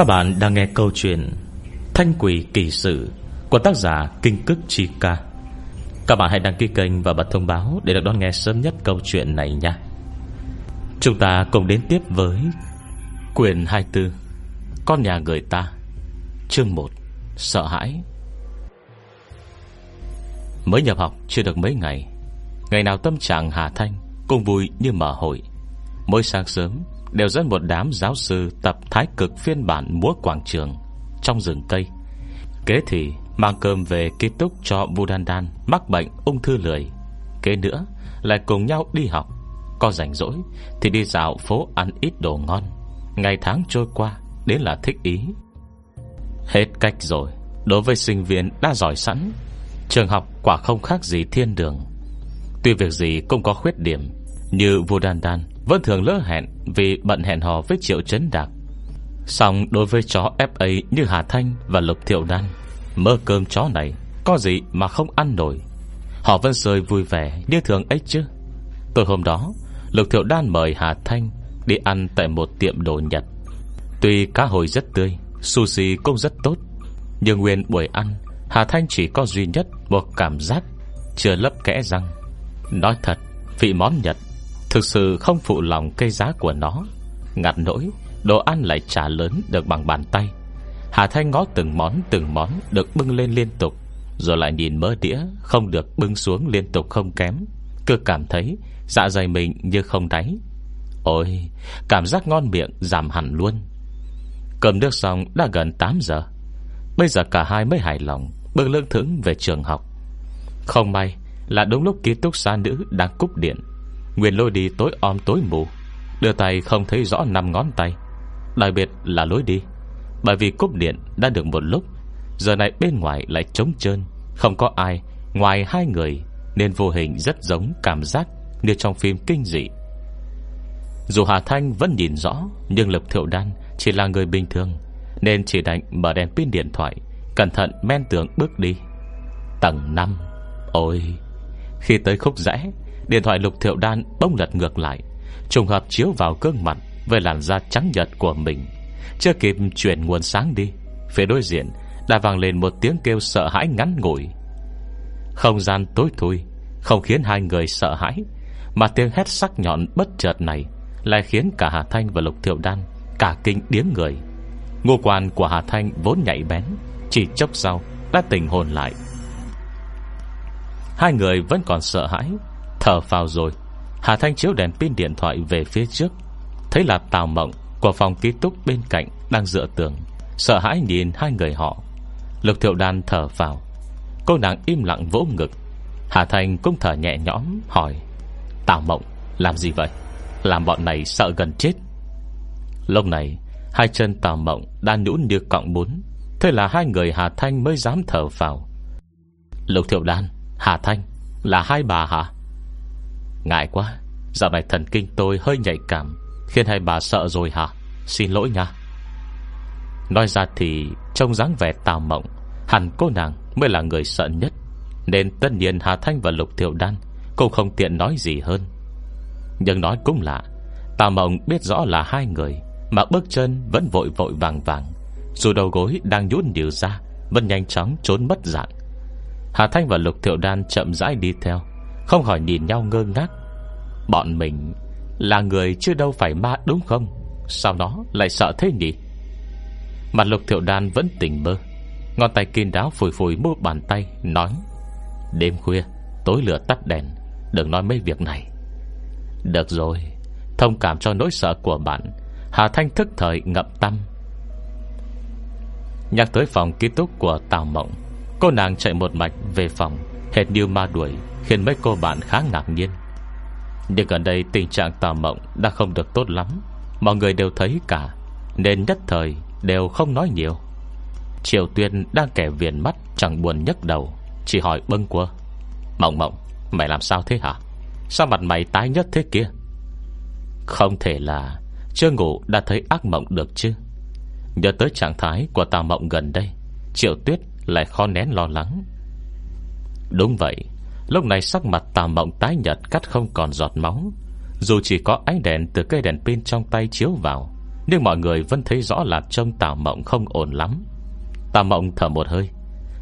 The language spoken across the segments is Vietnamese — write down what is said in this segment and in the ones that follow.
Các bạn đang nghe câu chuyện Thanh quỷ kỳ sự Của tác giả Kinh Cức Chi Ca. Các bạn hãy đăng ký kênh và bật thông báo Để được đón nghe sớm nhất câu chuyện này nha. Chúng ta cùng đến tiếp với Quyền 24 Con nhà người ta, Chương 1 Sợ hãi. Mới nhập học chưa được mấy ngày Ngày nào tâm trạng Hà Thanh, Cũng vui như mở hội. Mỗi sáng sớm Đều dẫn một đám giáo sư tập thái cực phiên bản múa quảng trường Trong rừng cây. Kế thì mang cơm về ký túc cho Budandan Mắc bệnh ung thư lười. Kế nữa lại cùng nhau đi học. Có rảnh rỗi Thì đi dạo phố ăn ít đồ ngon. Ngày tháng trôi qua, Đến là thích ý. Hết cách rồi. Đối với sinh viên đã giỏi sẵn, Trường học quả không khác gì thiên đường. Tuy việc gì cũng có khuyết điểm, Như Vudandan Đan Đan vẫn thường lỡ hẹn vì bận hẹn hò với Triệu Trấn Đạc. Xong, đối với chó FA Như Hà Thanh và Lục Thiệu Đan, Mơ cơm chó này Có gì mà không ăn nổi. Họ vẫn rơi vui vẻ như thường ấy chứ. Tối hôm đó, Lục Thiệu Đan mời Hà Thanh Đi ăn tại một tiệm đồ Nhật. Tuy cá hồi rất tươi, Sushi cũng rất tốt, Nhưng nguyên buổi ăn, Hà Thanh chỉ có duy nhất một cảm giác Chưa lấp kẽ răng. Nói thật, Vị món Nhật Thực sự không phụ lòng cây giá của nó. Ngặt nỗi, Đồ ăn lại trả lớn được bằng bàn tay. Hà Thanh ngó từng món từng món Được bưng lên liên tục, Rồi lại nhìn mớ đĩa Không được bưng xuống liên tục không kém. Cứ cảm thấy dạ dày mình như không đáy. Ôi, Cảm giác ngon miệng giảm hẳn luôn. Cơm nước xong đã gần 8 giờ. Bây giờ cả hai mới hài lòng, Bưng lương thưởng về trường học. Không may là đúng lúc ký túc xa nữ đang cúp điện Nguyên lối đi tối om tối mù. Đưa tay không thấy rõ năm ngón tay. Đặc biệt là lối đi. Bởi vì cúp điện đã được một lúc, Giờ này bên ngoài lại trống trơn. Không có ai, ngoài hai người, Nên vô hình rất giống cảm giác Như trong phim kinh dị. Dù Hà Thanh vẫn nhìn rõ, Nhưng Lập Thiệu Đan chỉ là người bình thường, Nên chỉ đành mở đèn pin điện thoại, Cẩn thận men tường bước đi. Tầng 5 Ôi, Khi tới khúc rẽ Điện thoại lục thiệu đan bông lật ngược lại. Trùng hợp chiếu vào gương mặt Với làn da trắng nhật của mình. Chưa kịp chuyển nguồn sáng đi, Phía đối diện đã vang lên một tiếng kêu sợ hãi ngắn ngủi. Không gian tối thui, Không khiến hai người sợ hãi, Mà tiếng hét sắc nhọn bất chợt này Lại khiến cả Hà Thanh và Lục Thiệu Đan Cả kinh điếng người. Ngô quan của Hà Thanh vốn nhạy bén, Chỉ chốc sau đã tỉnh hồn lại. Hai người vẫn còn sợ hãi Thở vào rồi. Hà Thanh chiếu đèn pin điện thoại về phía trước. Thấy là Tào Mộng Của phòng ký túc bên cạnh Đang dựa tường. Sợ hãi nhìn hai người họ. Lục thiệu đan thở vào Cô nàng im lặng vỗ ngực. Hà Thanh cũng thở nhẹ nhõm, hỏi, Tào Mộng, làm gì vậy? Làm bọn này sợ gần chết. Lúc này, Hai chân Tào Mộng đang nhũn như cọng bún. Thế là hai người Hà Thanh mới dám thở vào Lục thiệu đan, Hà Thanh, Là hai bà hả? Ngại quá, Dạo này thần kinh tôi hơi nhạy cảm, Khiến hai bà sợ rồi hả? Xin lỗi nha. Nói ra thì Trông dáng vẻ tào mộng, Hẳn cô nàng mới là người sợ nhất, Nên tất nhiên Hà Thanh và Lục Thiệu Đan Cũng không tiện nói gì hơn. Nhưng nói cũng lạ, Tào mộng biết rõ là hai người, Mà bước chân vẫn vội vội vàng vàng, Dù đầu gối đang nhún nhừ ra, Vẫn nhanh chóng trốn mất dạng. Hà Thanh và Lục Thiệu Đan chậm rãi đi theo không hỏi nhìn nhau ngơ ngác. Bọn mình là người chưa đâu phải ma đúng không? Sao nó lại sợ thế nhỉ? Mặt lục thiệu đan vẫn tỉnh mơ Ngón tay kinh đáo phủi phủi mua bàn tay, Nói, Đêm khuya, tối lửa tắt đèn, Đừng nói mấy việc này. Được rồi, Thông cảm cho nỗi sợ của bạn. Hà Thanh thức thời ngậm tâm. Nhắc tới phòng ký túc của Tào Mộng, Cô nàng chạy một mạch về phòng. Hệt như ma đuổi, Khiến mấy cô bạn khá ngạc nhiên. Nhưng gần đây tình trạng tà mộng Đã không được tốt lắm, Mọi người đều thấy cả, Nên nhất thời đều không nói nhiều. Triều Tuyên đang kẻ viền mắt, Chẳng buồn nhấc đầu, Chỉ hỏi bâng quơ. Mộng mộng, mày làm sao thế hả? Sao mặt mày tái nhất thế kia? Không thể là, Chưa ngủ đã thấy ác mộng được chứ. Nhớ tới trạng thái của tà mộng gần đây Triệu Tuyết lại khó nén lo lắng Đúng vậy. Lúc này sắc mặt tà mộng tái nhật Cắt không còn giọt máu. Dù chỉ có ánh đèn từ cây đèn pin trong tay chiếu vào Nhưng mọi người vẫn thấy rõ là Trông tà Mộng không ổn lắm. Tà Mộng thở một hơi.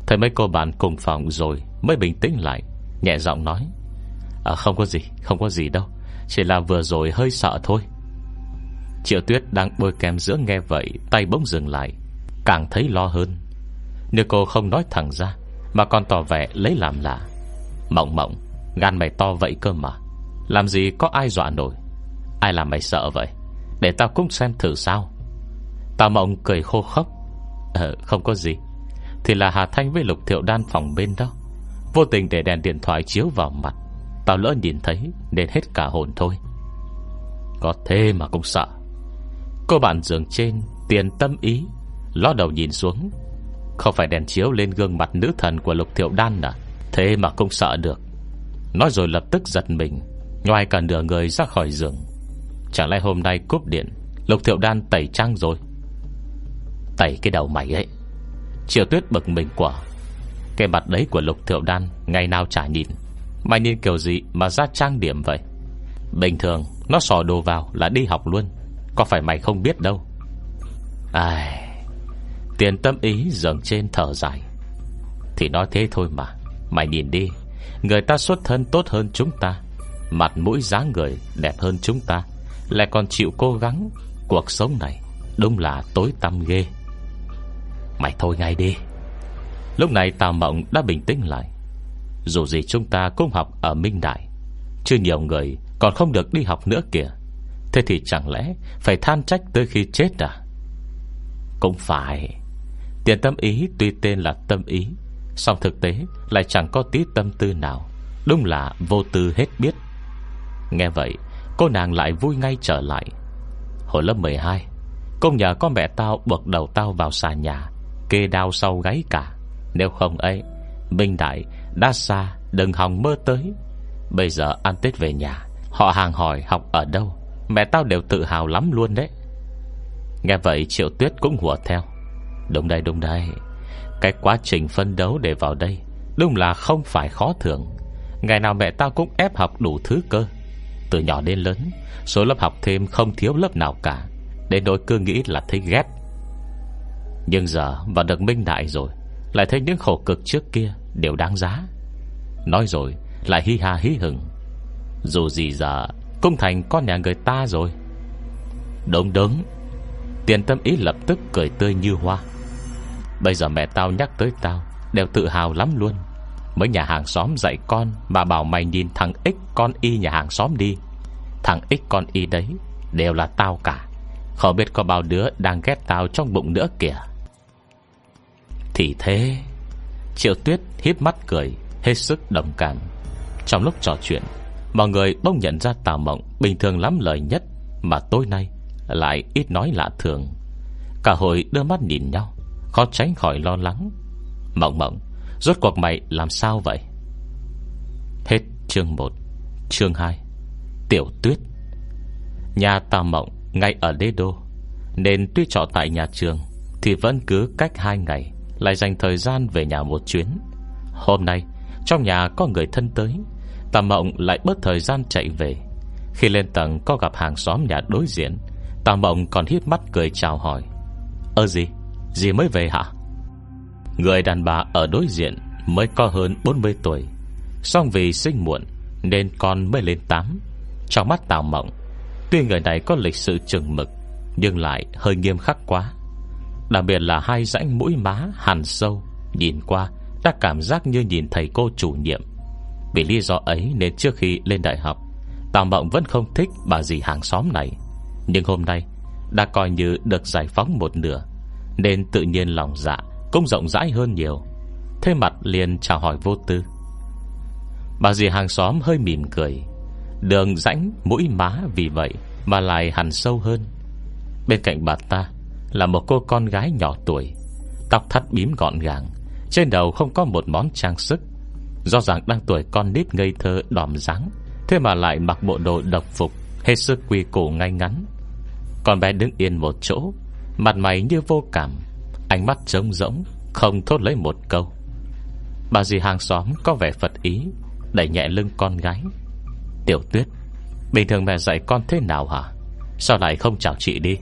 Thấy mấy cô bạn cùng phòng rồi Mới bình tĩnh lại Nhẹ giọng nói. À, Không có gì, không có gì đâu. Chỉ là vừa rồi hơi sợ thôi. Triệu tuyết đang bôi kem giữa nghe vậy Tay bỗng dừng lại. Càng thấy lo hơn. Nếu cô không nói thẳng ra mà còn tỏ vẻ lấy làm lạ. Mộng mộng, Gan mày to vậy cơ mà. Làm gì có ai dọa nổi? Ai làm mày sợ vậy? Để tao cũng xem thử sao. Tao mộng cười khô khốc. Ờ không có gì. Thì là Hà Thanh với Lục Thiệu Đan phòng bên đó. Vô tình để đèn điện thoại chiếu vào mặt. Tao lỡ nhìn thấy, Nên hết cả hồn thôi. Có thế mà cũng sợ. Cô bạn giường trên, Tiền tâm ý, Ló đầu nhìn xuống. Không phải đèn chiếu lên gương mặt nữ thần của Lục Thiệu Đan à? Thế mà cũng sợ được. Nói rồi lập tức giật mình, Ngoài cả nửa người ra khỏi giường. Chẳng lẽ hôm nay cúp điện, Lục Thiệu Đan tẩy trang rồi? Tẩy cái đầu mày ấy. Triệu Tuyết bực mình quả Cái mặt đấy của Lục Thiệu Đan Ngày nào chả nhìn. Mày nhìn kiểu gì mà ra trang điểm vậy? Bình thường, nó sò đồ vào là đi học luôn. Có phải mày không biết đâu? Ai Tiền tâm ý dường trên thở dài. Thì nói thế thôi mà, Mày nhìn đi. Người ta xuất thân tốt hơn chúng ta, Mặt mũi dáng người đẹp hơn chúng ta, Lại còn chịu cố gắng Cuộc sống này, Đúng là tối tăm ghê. Mày thôi ngay đi. Lúc này Tào Mộng đã bình tĩnh lại. Dù gì chúng ta cũng học ở Minh Đại, Chứ nhiều người Còn không được đi học nữa kìa. Thế thì chẳng lẽ Phải than trách tới khi chết à? Cũng phải. Tiền tâm ý tuy tên là tâm ý, song thực tế lại chẳng có tí tâm tư nào. Đúng là vô tư hết biết. Nghe vậy, Cô nàng lại vui ngay trở lại. Hồi lớp 12 Công nhờ con mẹ tao buộc đầu tao vào xà nhà, Kê đao sau gáy cả. Nếu không ấy, Minh Đại đã xa, đừng hòng mơ tới. Bây giờ ăn Tết về nhà, Họ hàng hỏi học ở đâu. Mẹ tao đều tự hào lắm luôn đấy. Nghe vậy, Triệu Tuyết cũng hùa theo. Đúng đây đúng đây. Cái quá trình phân đấu để vào đây, Đúng là không phải khó thường. Ngày nào mẹ tao cũng ép học đủ thứ cơ. Từ nhỏ đến lớn, Số lớp học thêm không thiếu lớp nào cả. Đến nỗi cứ nghĩ là thấy ghét. Nhưng giờ vào được minh đại rồi, Lại thấy những khổ cực trước kia Đều đáng giá. Nói rồi, lại hi ha hí hừng Dù gì giờ, Cũng thành con nhà người ta rồi. Đúng đúng Tiền tâm ý lập tức cười tươi như hoa. Bây giờ mẹ tao nhắc tới tao, Đều tự hào lắm luôn. Mấy nhà hàng xóm dạy con Mà bảo mày nhìn thằng X con Y nhà hàng xóm đi. Thằng X con Y đấy, Đều là tao cả. Không biết có bao đứa đang ghét tao trong bụng nữa kìa. Thì thế, Triệu tuyết hiếp mắt cười, Hết sức đồng cảm. Trong lúc trò chuyện, Mọi người bỗng nhận ra Tào Mộng Bình thường lắm lời nhất Mà tối nay lại ít nói lạ thường. Cả hội đưa mắt nhìn nhau. Khó tránh khỏi lo lắng. Mộng mộng, Rốt cuộc mày làm sao vậy? Hết chương 1 Chương 2 Tiểu tuyết. Nhà tà Mộng ngay ở đế đô, Nên tuy trọ tại nhà trường Thì vẫn cứ cách hai ngày, Lại dành thời gian về nhà một chuyến. Hôm nay, Trong nhà có người thân tới, Tà Mộng lại bớt thời gian chạy về. Khi lên tầng có gặp hàng xóm nhà đối diện, Tà Mộng còn hiếp mắt cười chào hỏi. Ơ gì? Dì mới về hả? Người đàn bà ở đối diện Mới có hơn 40 tuổi. Xong vì sinh muộn Nên con mới lên 8 Trong mắt Tào Mộng, Tuy người này có lịch sự chừng mực, Nhưng lại hơi nghiêm khắc quá. Đặc biệt là hai rãnh mũi má hàn sâu, Nhìn qua Đã cảm giác như nhìn thầy cô chủ nhiệm. Vì lý do ấy nên trước khi lên đại học, Tào Mộng vẫn không thích bà dì hàng xóm này. Nhưng hôm nay Đã coi như được giải phóng một nửa. Nên tự nhiên lòng dạ Cũng rộng rãi hơn nhiều. Thế mặt liền chào hỏi vô tư. Bà dì hàng xóm hơi mỉm cười. Đường rãnh mũi má vì vậy Mà lại hẳn sâu hơn. Bên cạnh bà ta Là một cô con gái nhỏ tuổi, Tóc thắt bím gọn gàng, Trên đầu không có một món trang sức. Do rằng đang tuổi con nít ngây thơ đòm dáng, Thế mà lại mặc bộ đồ độc phục, Hết sức quy củ ngay ngắn. Con bé đứng yên một chỗ Mặt mày như vô cảm, Ánh mắt trống rỗng, Không thốt lấy một câu. Bà dì hàng xóm có vẻ phật ý, Đẩy nhẹ lưng con gái. Tiểu tuyết, Bình thường mẹ dạy con thế nào hả? Sao lại không chào chị đi?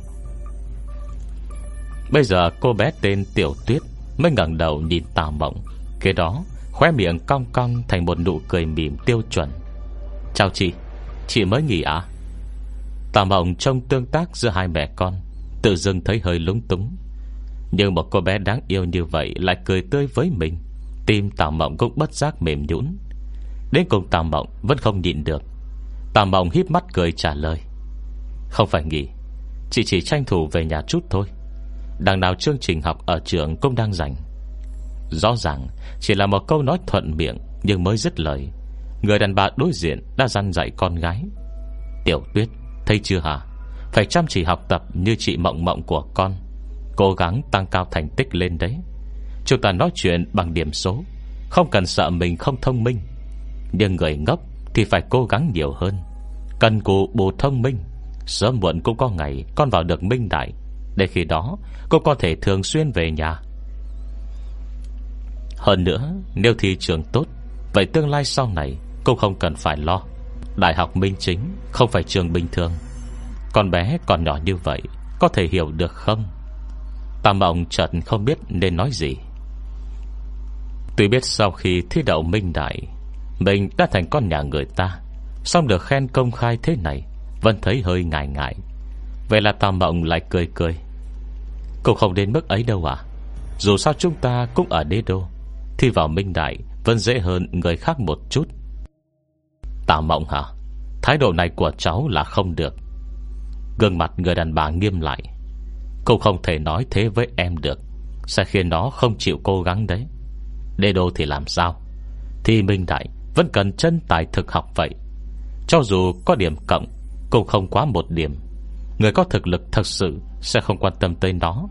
Bây giờ cô bé tên Tiểu Tuyết Mới ngẩng đầu nhìn Tào Mộng. Kế đó, khóe miệng cong cong Thành một nụ cười mỉm tiêu chuẩn. Chào chị Chị mới nghỉ à? Tào Mộng trong tương tác giữa hai mẹ con. Tự dưng thấy hơi lúng túng. Nhưng một cô bé đáng yêu như vậy Lại cười tươi với mình. Tim Tào Mộng cũng bất giác mềm nhũn. Đến cùng Tào Mộng vẫn không nhịn được. Tào Mộng híp mắt cười trả lời. Không phải nghỉ. Chị chỉ tranh thủ về nhà chút thôi. Đằng nào chương trình học ở trường cũng đang rảnh. Rõ ràng, Chỉ là một câu nói thuận miệng Nhưng mới dứt lời. Người đàn bà đối diện đã dặn dạy con gái. Tiểu tuyết, Thấy chưa hả? Phải chăm chỉ học tập như chị mộng mộng của con, Cố gắng tăng cao thành tích lên đấy. Chúng ta nói chuyện bằng điểm số, Không cần sợ mình không thông minh. Nhưng người ngốc Thì phải cố gắng nhiều hơn. Cần cù bù thông minh, Sớm muộn cũng có ngày Con vào được minh đại, Để khi đó cô có thể thường xuyên về nhà. Hơn nữa, Nếu thi trường tốt, Vậy tương lai sau này Cô không cần phải lo. Đại học Minh Chính Không phải trường bình thường. Con bé còn nhỏ như vậy Có thể hiểu được không? Tam Mộng chợt không biết nên nói gì. Tuy biết sau khi thi đậu Minh Đại, Mình đã thành con nhà người ta Xong được khen công khai thế này Vẫn thấy hơi ngại ngại. Vậy là Tam Mộng lại cười cười. Cũng không đến mức ấy đâu à Dù sao chúng ta cũng ở đế đô, Thi vào Minh Đại Vẫn dễ hơn người khác một chút. Tà mộng hả? Thái độ này của cháu là không được. Gương mặt người đàn bà nghiêm lại. Cô không thể nói thế với em được. Sẽ khiến nó không chịu cố gắng đấy. Đê đô thì làm sao? Thì Minh Đại Vẫn cần chân tài thực học vậy. Cho dù có điểm cộng, Cũng không quá một điểm. Người có thực lực thật sự Sẽ không quan tâm tới nó.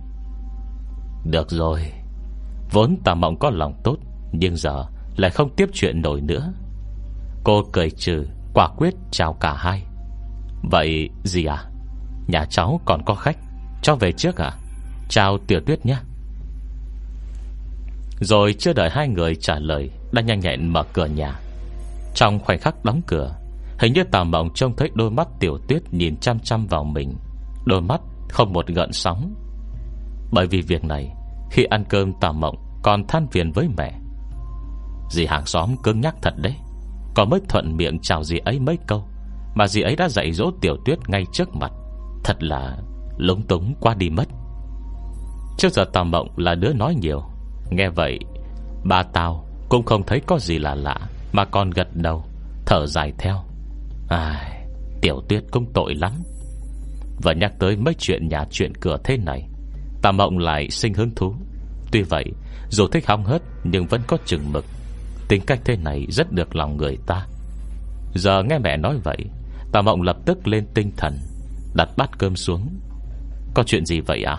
Được rồi. Vốn tà mộng có lòng tốt, Nhưng giờ lại không tiếp chuyện nổi nữa. Cô cười trừ, Quả quyết chào cả hai. Vậy gì à? Nhà cháu còn có khách. Cháu về trước à Chào tiểu tuyết nhé. Rồi chưa đợi hai người trả lời, Đã nhanh nhẹn mở cửa nhà. Trong khoảnh khắc đóng cửa, Hình như tào mộng trông thấy đôi mắt tiểu tuyết Nhìn chăm chăm vào mình. Đôi mắt không một gợn sóng. Bởi vì việc này, Khi ăn cơm tào mộng còn than phiền với mẹ. Dì hàng xóm cứng nhắc thật đấy. Có mới thuận miệng chào dì ấy mấy câu, Mà dì ấy đã dạy dỗ tiểu tuyết ngay trước mặt. Thật là lúng túng qua đi mất. Trước giờ tào mộng là đứa nói nhiều. Nghe vậy Ba tao cũng không thấy có gì là lạ Mà còn gật đầu Thở dài theo. Ai, Tiểu tuyết cũng tội lắm. Và nhắc tới mấy chuyện nhà chuyện cửa thế này Tà mộng lại sinh hứng thú. Tuy vậy Dù thích hong hớt Nhưng vẫn có chừng mực. Tính cách thế này rất được lòng người ta. Giờ nghe mẹ nói vậy Tà mộng lập tức lên tinh thần. Đặt bát cơm xuống. Có chuyện gì vậy à?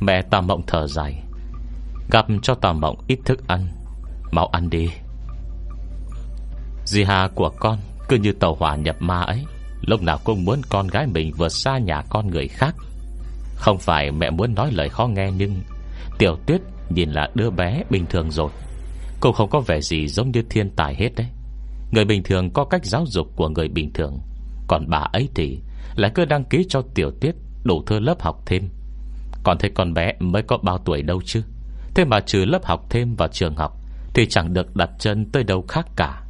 Mẹ tà mộng thở dài. Gặp cho tà mộng ít thức ăn, Mau ăn đi. Dì Hà của con Cứ như tàu hỏa nhập ma ấy, Lúc nào cũng muốn con gái mình vượt xa nhà con người khác. Không phải mẹ muốn nói lời khó nghe Nhưng Tiểu tuyết nhìn là đứa bé bình thường rồi. Cô không có vẻ gì giống như thiên tài hết đấy. Người bình thường có cách giáo dục của người bình thường. Còn bà ấy thì lại cứ đăng ký cho tiểu tiết, Đủ thơ lớp học thêm. Còn thấy con bé mới có bao tuổi đâu chứ? Thế mà trừ lớp học thêm vào trường học Thì chẳng được đặt chân tới đâu khác cả.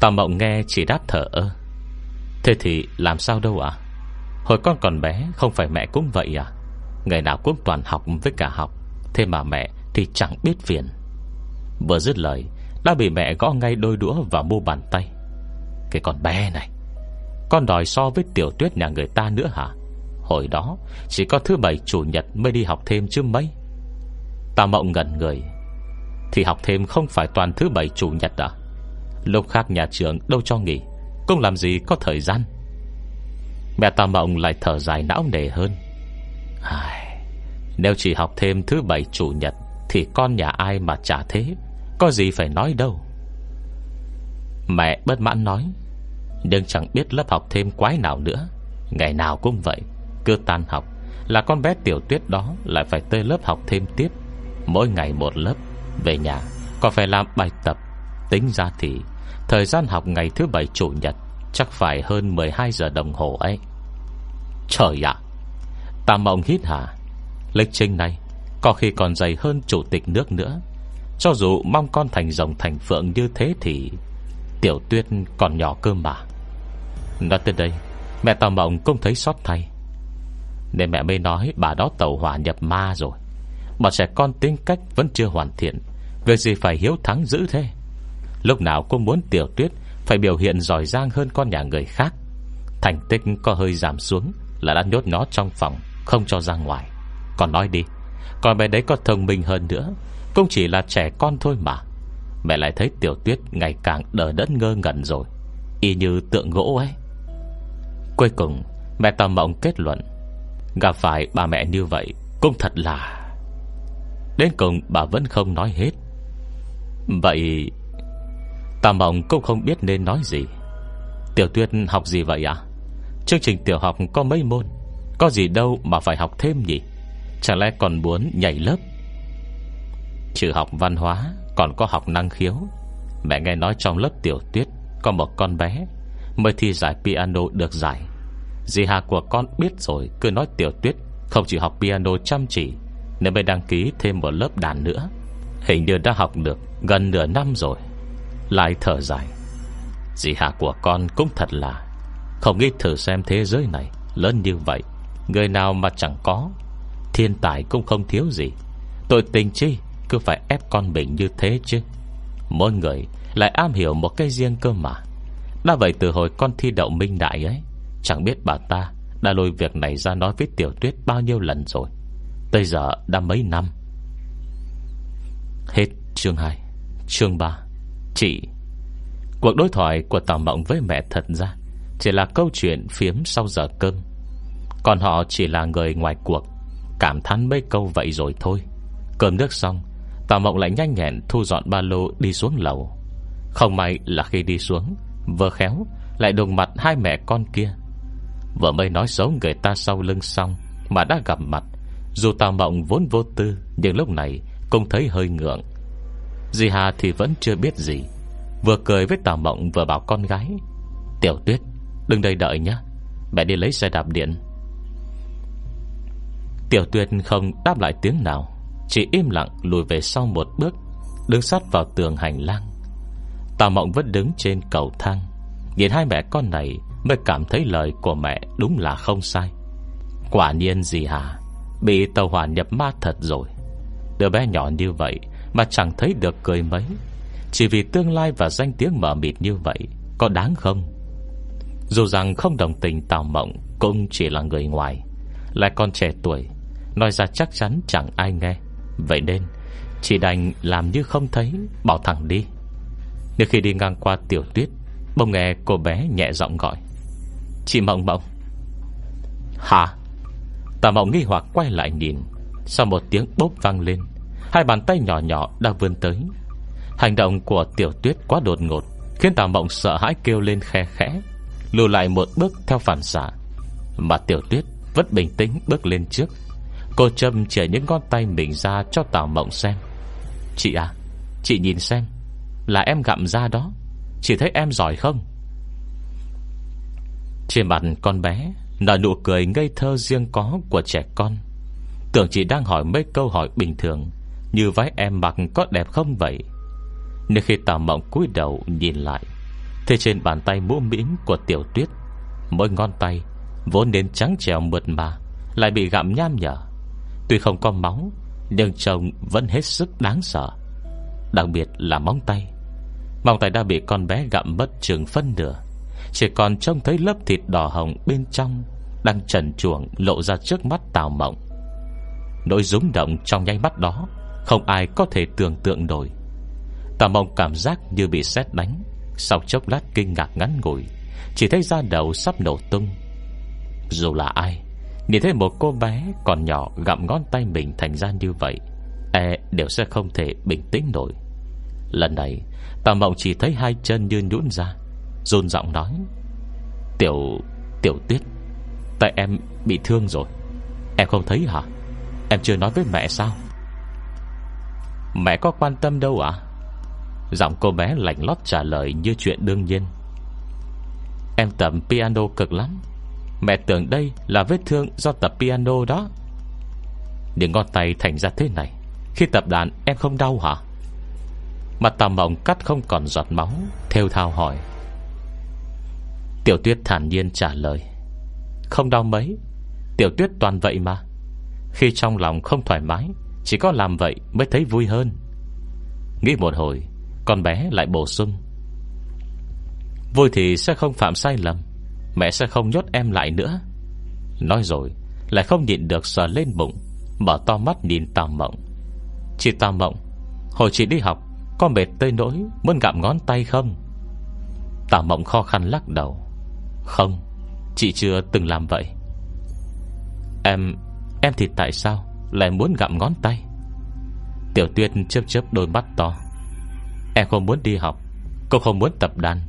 Tà mộng nghe chỉ đáp thở ơ. Thế thì làm sao đâu ạ? Hồi con còn bé Không phải mẹ cũng vậy à? Ngày nào cũng toàn học với cả học Thế mà mẹ thì chẳng biết phiền. Vừa dứt lời Đã bị mẹ gõ ngay đôi đũa vào mu bàn tay. Cái con bé này con đòi so với tiểu tuyết nhà người ta nữa hả? Hồi đó Chỉ có thứ bảy chủ nhật mới đi học thêm chứ mấy. Ta mộng ngẩn người. Thì học thêm không phải toàn thứ bảy chủ nhật à? Lúc khác nhà trường đâu cho nghỉ Cũng làm gì có thời gian. Mẹ ta Mộng lại thở dài não nề hơn. Ai, Nếu chỉ học thêm thứ bảy chủ nhật Thì con nhà ai mà chả thế? Có gì phải nói đâu. Mẹ bất mãn nói. Nhưng chẳng biết lớp học thêm quái nào nữa. Ngày nào cũng vậy, Cứ tan học, Là con bé tiểu tuyết đó Lại phải tới lớp học thêm tiếp. Mỗi ngày một lớp, Về nhà còn phải làm bài tập. Tính ra thì, Thời gian học ngày thứ bảy chủ nhật Chắc phải hơn 12 giờ đồng hồ ấy. Trời ạ! Ta mộng hít hả Lịch trình này, Có khi còn dày hơn chủ tịch nước nữa. Cho dù mong con thành rồng thành phượng như thế thì, Tiểu tuyết còn nhỏ cơ mà. Nói tới đây, Mẹ Tào Mộng cũng thấy xót thay. Nên mẹ mới nói bà đó tàu hỏa nhập ma rồi. Bọn trẻ con tính cách vẫn chưa hoàn thiện, Việc gì phải hiếu thắng dữ thế? Lúc nào cũng muốn tiểu tuyết Phải biểu hiện giỏi giang hơn con nhà người khác. Thành tích có hơi giảm xuống Là đã nhốt nó trong phòng, Không cho ra ngoài. Còn nói đi Còn bé đấy có thông minh hơn nữa, Cũng chỉ là trẻ con thôi mà. Mẹ lại thấy tiểu tuyết ngày càng đỡ đẫn ngơ ngẩn rồi. Y như tượng gỗ ấy. Cuối cùng, Mẹ Tà Mộng kết luận, Gặp phải bà mẹ như vậy Cũng thật là Đến cùng bà vẫn không nói hết. Vậy Tà Mộng cũng không biết nên nói gì. Tiểu tuyết học gì vậy à Chương trình tiểu học có mấy môn? Có gì đâu mà phải học thêm nhỉ? Chẳng lẽ còn muốn nhảy lớp? Trừ học văn hóa, Còn có học năng khiếu. Mẹ nghe nói trong lớp tiểu tuyết Có một con bé, Mới thi giải piano được giải. Dì Hà của con biết rồi, Cứ nói tiểu tuyết Không chỉ học piano chăm chỉ, Nên mới đăng ký thêm một lớp đàn nữa. Hình như đã học được gần nửa năm rồi. Lại thở dài. Dì Hà của con cũng thật là, Không nghĩ thử xem thế giới này Lớn như vậy, Người nào mà chẳng có. Thiên tài cũng không thiếu gì. Tội tình chi, Cứ phải ép con mình như thế chứ. Mỗi người lại am hiểu một cái riêng cơ mà. Đã vậy từ hồi con thi đậu minh đại ấy Chẳng biết bà ta Đã lôi việc này ra nói với tiểu tuyết bao nhiêu lần rồi. Tới giờ đã mấy năm? Hết chương 2 Chương 3 Chị, Cuộc đối thoại của Tào Mộng với mẹ thật ra Chỉ là câu chuyện phiếm sau giờ cơm. Còn họ chỉ là người ngoài cuộc, Cảm thán mấy câu vậy rồi thôi. Cơm nước xong, Tào Mộng lại nhanh nhẹn thu dọn ba lô đi xuống lầu. Không may là khi đi xuống, Vừa khéo Lại đụng mặt hai mẹ con kia. Vừa mới nói xấu người ta sau lưng xong Mà đã gặp mặt. Dù Tào Mộng vốn vô tư, Nhưng lúc này cũng thấy hơi ngượng. Dì Hà thì vẫn chưa biết gì. Vừa cười với Tào Mộng vừa bảo con gái, Tiểu Tuyết, Đừng đây đợi nhé, Mẹ đi lấy xe đạp điện. Tiểu Tuyết không đáp lại tiếng nào, Chỉ im lặng lùi về sau một bước, Đứng sát vào tường hành lang. Tào Mộng vẫn đứng trên cầu thang, Nhìn hai mẹ con này Mới cảm thấy lời của mẹ đúng là không sai. Quả nhiên gì hả? Bị tàu hỏa nhập ma thật rồi. Đứa bé nhỏ như vậy Mà chẳng thấy được cười mấy. Chỉ vì tương lai và danh tiếng mở mịt như vậy Có đáng không? Dù rằng không đồng tình Tào Mộng Cũng chỉ là người ngoài. Lại còn trẻ tuổi, Nói ra chắc chắn chẳng ai nghe. Vậy nên, Chỉ đành làm như không thấy, Bảo thẳng đi. Nếu khi đi ngang qua tiểu tuyết Bông nghe cô bé nhẹ giọng gọi. Chị Mộng Mộng. Hả? Tà Mộng nghi hoặc quay lại nhìn, Sau một tiếng bốp vang lên, Hai bàn tay nhỏ nhỏ đang vươn tới. Hành động của tiểu tuyết quá đột ngột, Khiến Tà Mộng sợ hãi kêu lên khe khẽ, Lùi lại một bước theo phản xạ. Mà tiểu tuyết vẫn bình tĩnh bước lên trước. Cô châm chỉ những ngón tay mình ra cho Tào Mộng xem. Chị à Chị nhìn xem, Là em gặm ra đó, Chị thấy em giỏi không? Trên mặt con bé là nụ cười ngây thơ riêng có của trẻ con. Tưởng chị đang hỏi mấy câu hỏi bình thường, Như váy em mặc có đẹp không vậy? Nhưng khi Tào Mộng cúi đầu nhìn lại Thì trên bàn tay mũ mĩm của tiểu tuyết, Mỗi ngón tay Vốn nên trắng trèo mượt mà, Lại bị gặm nham nhở. Tuy không có máu, Nhưng trông vẫn hết sức đáng sợ, Đặc biệt là móng tay. Móng tay đã bị con bé gặm mất trường phân nửa. Chỉ còn trông thấy lớp thịt đỏ hồng bên trong Đang trần chuồng lộ ra trước mắt Tào Mộng. Nỗi rúng động trong nháy mắt đó Không ai có thể tưởng tượng nổi. Tào Mộng cảm giác như bị sét đánh, Sau chốc lát kinh ngạc ngắn ngủi, Chỉ thấy da đầu sắp nổ tung. Dù là ai, Nhìn thấy một cô bé còn nhỏ Gặm ngón tay mình thành ra như vậy E đều sẽ không thể bình tĩnh nổi. Lần này, Tào Mộng chỉ thấy hai chân như nhũn ra Run giọng nói. Tiểu... tiểu tuyết, Tại em bị thương rồi. Em không thấy hả? Em chưa nói với mẹ sao? Mẹ có quan tâm đâu ạ. Giọng cô bé lạnh lót trả lời Như chuyện đương nhiên. Em tập piano cực lắm. Mẹ tưởng đây là vết thương do tập piano đó. Những ngón tay thành ra thế này, Khi tập đàn em không đau hả? Mặt tà mộng cắt không còn giọt máu Theo thao hỏi. Tiểu tuyết thản nhiên trả lời. Không đau mấy. Tiểu tuyết toàn vậy mà. Khi trong lòng không thoải mái, Chỉ có làm vậy mới thấy vui hơn. Nghĩ một hồi, Con bé lại bổ sung. Vui thì sẽ không phạm sai lầm, Mẹ sẽ không nhốt em lại nữa. Nói rồi, Lại không nhịn được sờ lên bụng, Mở to mắt nhìn Tào Mộng. Chị Tào Mộng, Hồi chị đi học, Có mệt tới nỗi Muốn gặm ngón tay không? Tào Mộng khó khăn lắc đầu. Không, Chị chưa từng làm vậy. Em Em thì tại sao Lại muốn gặm ngón tay? Tiểu tuyết chớp chớp đôi mắt to. Em không muốn đi học, Cô không muốn tập đàn.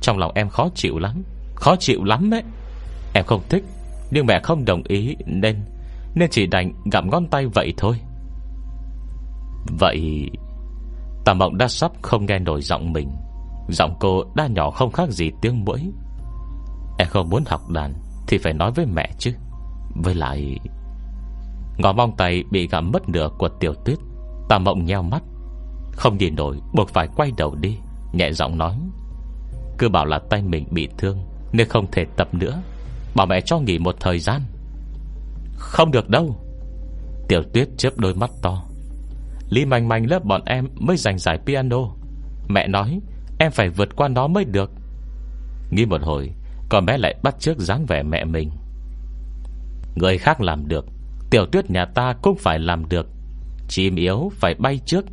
Trong lòng em khó chịu lắm, Khó chịu lắm ấy. Em không thích, Nhưng mẹ không đồng ý Nên Nên chỉ đành gặm ngón tay vậy thôi. Vậy, Tà mộng đã sắp không nghe nổi giọng mình. Giọng cô đã nhỏ không khác gì tiếng mũi Em không muốn học đàn Thì phải nói với mẹ chứ. Với lại Ngón mong tay bị gặm mất nửa của tiểu tuyết. Tà mộng nheo mắt, Không nhìn nổi, buộc phải quay đầu đi, Nhẹ giọng nói. Cứ bảo là tay mình bị thương Nên không thể tập nữa. Bảo mẹ cho nghỉ một thời gian. Không được đâu. Tiểu tuyết chớp đôi mắt to. Lý manh manh lớp bọn em mới giành giải piano. Mẹ nói, Em phải vượt qua nó mới được. Nghĩ một hồi con bé lại bắt trước dáng vẻ mẹ mình. Người khác làm được, Tiểu tuyết nhà ta cũng phải làm được. Chim yếu phải bay trước,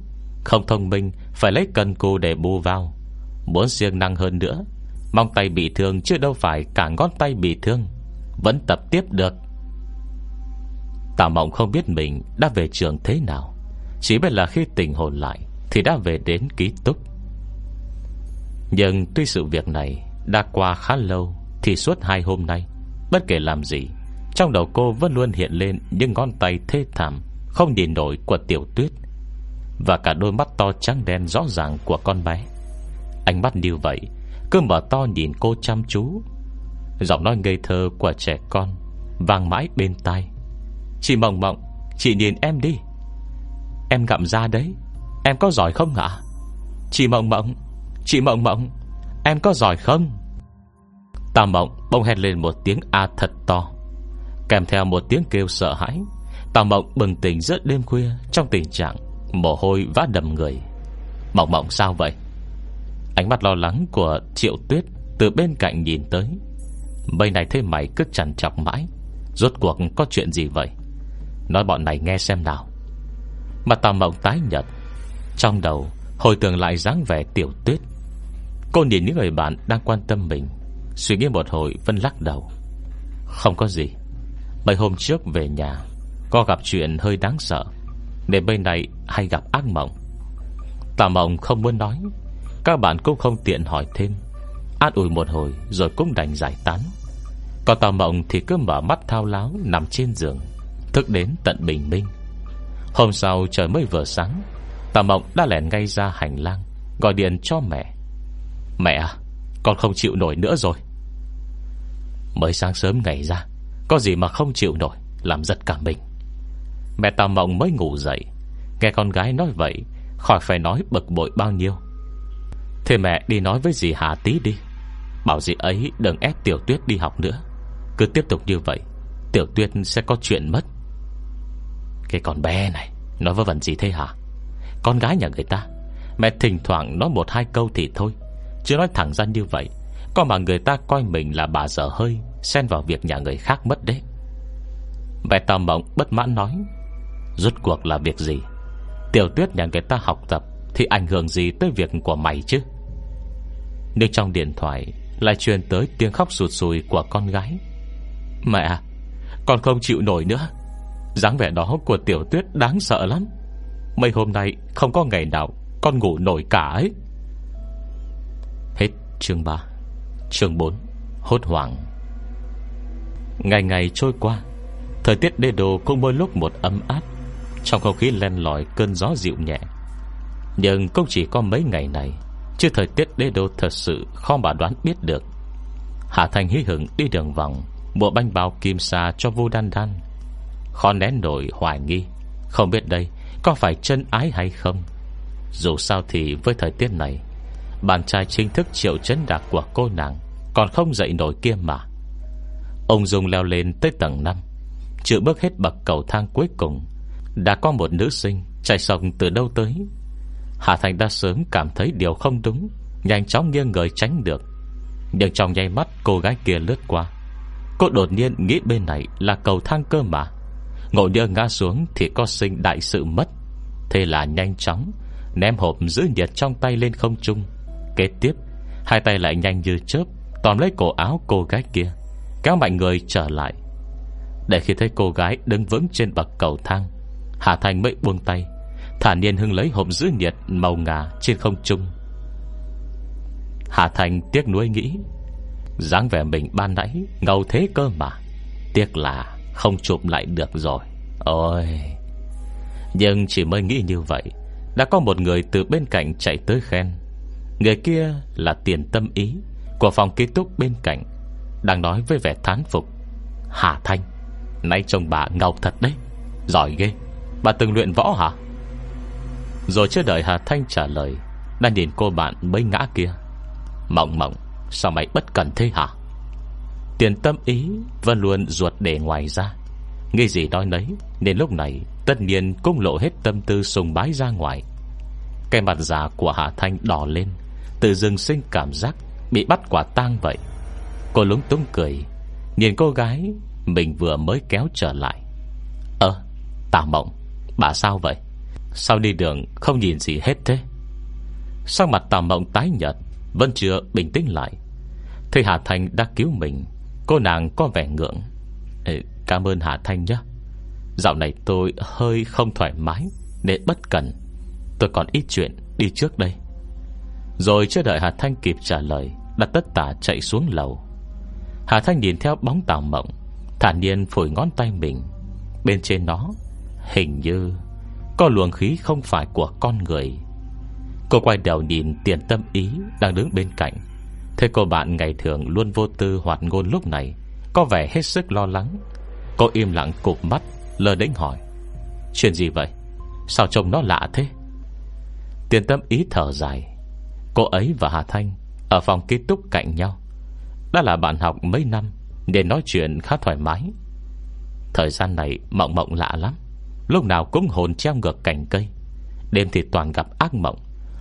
Không thông minh Phải lấy cần cù để bù vào. Muốn siêng năng hơn nữa, Mong tay bị thương chứ đâu phải cả ngón tay bị thương, Vẫn tập tiếp được. Tà mộng không biết mình Đã về trường thế nào, Chỉ biết là khi tình hồn lại Thì đã về đến ký túc. Nhưng tuy sự việc này Đã qua khá lâu thì suốt hai hôm nay, Bất kể làm gì, Trong đầu cô vẫn luôn hiện lên Những ngón tay thê thảm, Không nhìn nổi của tiểu tuyết. Và cả đôi mắt to trắng đen rõ ràng của con bé. Ánh mắt như vậy, Cứ mở to nhìn cô chăm chú. Giọng nói ngây thơ của trẻ con Vang mãi bên tai. Chị mộng mộng, Chị nhìn em đi. Em gặm ra đấy, Em có giỏi không ạ? Chị mộng mộng, Chị mộng mộng, Em có giỏi không? Tà mộng bông hét lên một tiếng A thật to. Kèm theo một tiếng kêu sợ hãi Tà mộng bừng tỉnh rất đêm khuya Trong tình trạng mồ hôi vã đầm người. Mộng mộng sao vậy? Ánh mắt lo lắng của Triệu Tuyết Từ bên cạnh nhìn tới. Mây này thế mày cứ chằn chọc mãi, Rốt cuộc có chuyện gì vậy? Nói bọn này nghe xem nào. Mà tà mộng tái nhật Trong đầu hồi tưởng lại dáng vẻ tiểu tuyết. Cô nhìn những người bạn đang quan tâm mình Suy nghĩ một hồi, Vân lắc đầu. Không có gì. Mấy hôm trước về nhà, Có gặp chuyện hơi đáng sợ, Nên bên này hay gặp ác mộng. Tà mộng không muốn nói, Các bạn cũng không tiện hỏi thêm. An ủi một hồi, Rồi cũng đành giải tán. Còn tà mộng thì cứ mở mắt thao láo, Nằm trên giường, Thức đến tận bình minh. Hôm sau trời mới vừa sáng Tà mộng đã lẻn ngay ra hành lang, Gọi điện cho mẹ. Mẹ à Con không chịu nổi nữa rồi. Mới sáng sớm ngày ra, Có gì mà không chịu nổi, Làm giật cả mình. Mẹ tàu Mộng mới ngủ dậy, Nghe con gái nói vậy, Khỏi phải nói bực bội bao nhiêu. Thế mẹ đi nói với dì Hà tí đi, Bảo dì ấy đừng ép Tiểu Tuyết đi học nữa. Cứ tiếp tục như vậy, Tiểu Tuyết sẽ có chuyện mất. Cái con bé này Nói vớ vẩn gì thế hả? Con gái nhà người ta, Mẹ thỉnh thoảng nói một hai câu thì thôi. Chứ nói thẳng ra như vậy, Có mà người ta coi mình là bà dở hơi Xen vào việc nhà người khác mất đấy. Mẹ tà mộng bất mãn nói, Rốt cuộc là việc gì? Tiểu tuyết nhà người ta học tập Thì ảnh hưởng gì tới việc của mày chứ? Nhưng trong điện thoại Lại truyền tới tiếng khóc sụt sùi Của con gái, Mẹ, Con không chịu nổi nữa. Dáng vẻ đó của tiểu tuyết đáng sợ lắm. Mấy hôm nay không có ngày nào Con ngủ nổi cả ấy. Hết chương 3 Chương 4 Hốt hoảng. Ngày ngày trôi qua, Thời tiết đê đồ cũng mỗi lúc một ấm áp, Trong không khí len lỏi cơn gió dịu nhẹ. Nhưng cũng chỉ có mấy ngày này, Chứ thời tiết đê đô thật sự Khó mà đoán biết được. Hạ Thành hí hửng đi đường vòng bộ bánh bao kim sa cho vô đan đan. Khó nén nổi hoài nghi, Không biết đây có phải chân ái hay không. Dù sao thì với thời tiết này, Bạn trai chính thức triệu chấn đạc của cô nàng Còn không dậy nổi kia mà. Ông Dung leo lên tới tầng 5 Chưa bước hết bậc cầu thang cuối cùng. Đã có một nữ sinh Chạy sông từ đâu tới. Hà Thành đã sớm cảm thấy điều không đúng, Nhanh chóng nghiêng người tránh được. Nhưng trong nháy mắt, cô gái kia lướt qua. Cô đột nhiên nghĩ bên này là cầu thang cơ mà. Ngộ nhơ ngã xuống Thì có sinh đại sự mất. Thế là nhanh chóng Ném hộp giữ nhiệt trong tay lên không trung. Kế tiếp, Hai tay lại nhanh như chớp, Tóm lấy cổ áo cô gái kia. Kéo mạnh người trở lại. Để khi thấy cô gái đứng vững trên bậc cầu thang, Hà Thành mới buông tay, Thả nhiên hưng lấy hộp giữ nhiệt Màu ngà trên không trung. Hà Thành tiếc nuối nghĩ, dáng vẻ mình ban nãy Ngầu thế cơ mà, Tiếc là không chụp lại được rồi. Ôi! Nhưng chỉ mới nghĩ như vậy, Đã có một người từ bên cạnh chạy tới khen. Người kia là tiền tâm ý Của phòng ký túc bên cạnh. Đang nói với vẻ thán phục. Hà Thanh Nay trông bà ngầu thật đấy. Giỏi ghê. Bà từng luyện võ hả? Rồi chưa đợi Hà Thanh trả lời, Đã nhìn cô bạn mới ngã kia. Mộng mộng, Sao mày bất cần thế hả? Tiền tâm ý Vẫn luôn ruột để ngoài ra. Nghe gì nói nấy, Nên lúc này tất nhiên cũng lộ hết tâm tư sùng bái ra ngoài. Cái mặt già của Hà Thanh đỏ lên Từ dưng sinh cảm giác Bị bắt quả tang vậy. Cô lúng túng cười. Nhìn cô gái Mình vừa mới kéo trở lại. Ơ à, Tà mộng Bà sao vậy? Sao đi đường không nhìn gì hết thế? Sao mặt tà mộng tái nhật Vẫn chưa bình tĩnh lại. Thấy Hà Thanh đã cứu mình Cô nàng có vẻ ngượng. Ê, Cảm ơn Hà Thanh nhé. Dạo này tôi hơi không thoải mái để bất cần. Tôi còn ít chuyện đi trước đây. Rồi chưa đợi Hà Thanh kịp trả lời Đặt tất tả chạy xuống lầu. Hà Thanh nhìn theo bóng tàu mộng, Thản nhiên phổi ngón tay mình. Bên trên nó, Hình như Có luồng khí không phải của con người. Cô quay đầu nhìn tiền tâm ý Đang đứng bên cạnh. Thế cô bạn ngày thường luôn vô tư hoạt ngôn lúc này, Có vẻ hết sức lo lắng. Cô im lặng cụp mắt Lờ đánh hỏi, Chuyện gì vậy? Sao trông nó lạ thế? Tiền tâm ý thở dài. Cô ấy và Hà Thanh Ở phòng ký túc cạnh nhau. Đã là bạn học mấy năm Nên nói chuyện khá thoải mái. Thời gian này mộng mộng lạ lắm. Lúc nào cũng hồn treo ngược cành cây. Đêm thì toàn gặp ác mộng.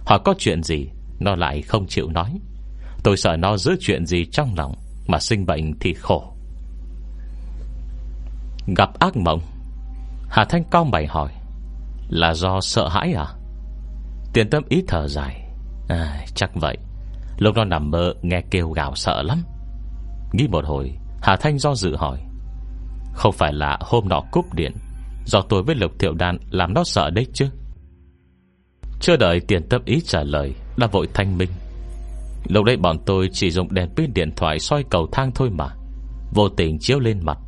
Hỏi có chuyện gì Nó lại không chịu nói. Tôi sợ nó giữ chuyện gì trong lòng Mà sinh bệnh thì khổ. Gặp ác mộng Hà Thanh cao mày hỏi Là do sợ hãi à? Tiền tâm ý thở dài à, Chắc vậy. Lúc nó nằm mơ nghe kêu gào sợ lắm. Nghĩ một hồi, Hà Thanh do dự hỏi. Không phải là hôm nọ cúp điện, Do tôi với Lục Thiệu Đan Làm nó sợ đấy chứ? Chưa đợi tiền tâm ý trả lời, Đã vội thanh minh. Lúc đấy bọn tôi chỉ dùng đèn pin điện thoại soi cầu thang thôi mà, Vô tình chiếu lên mặt.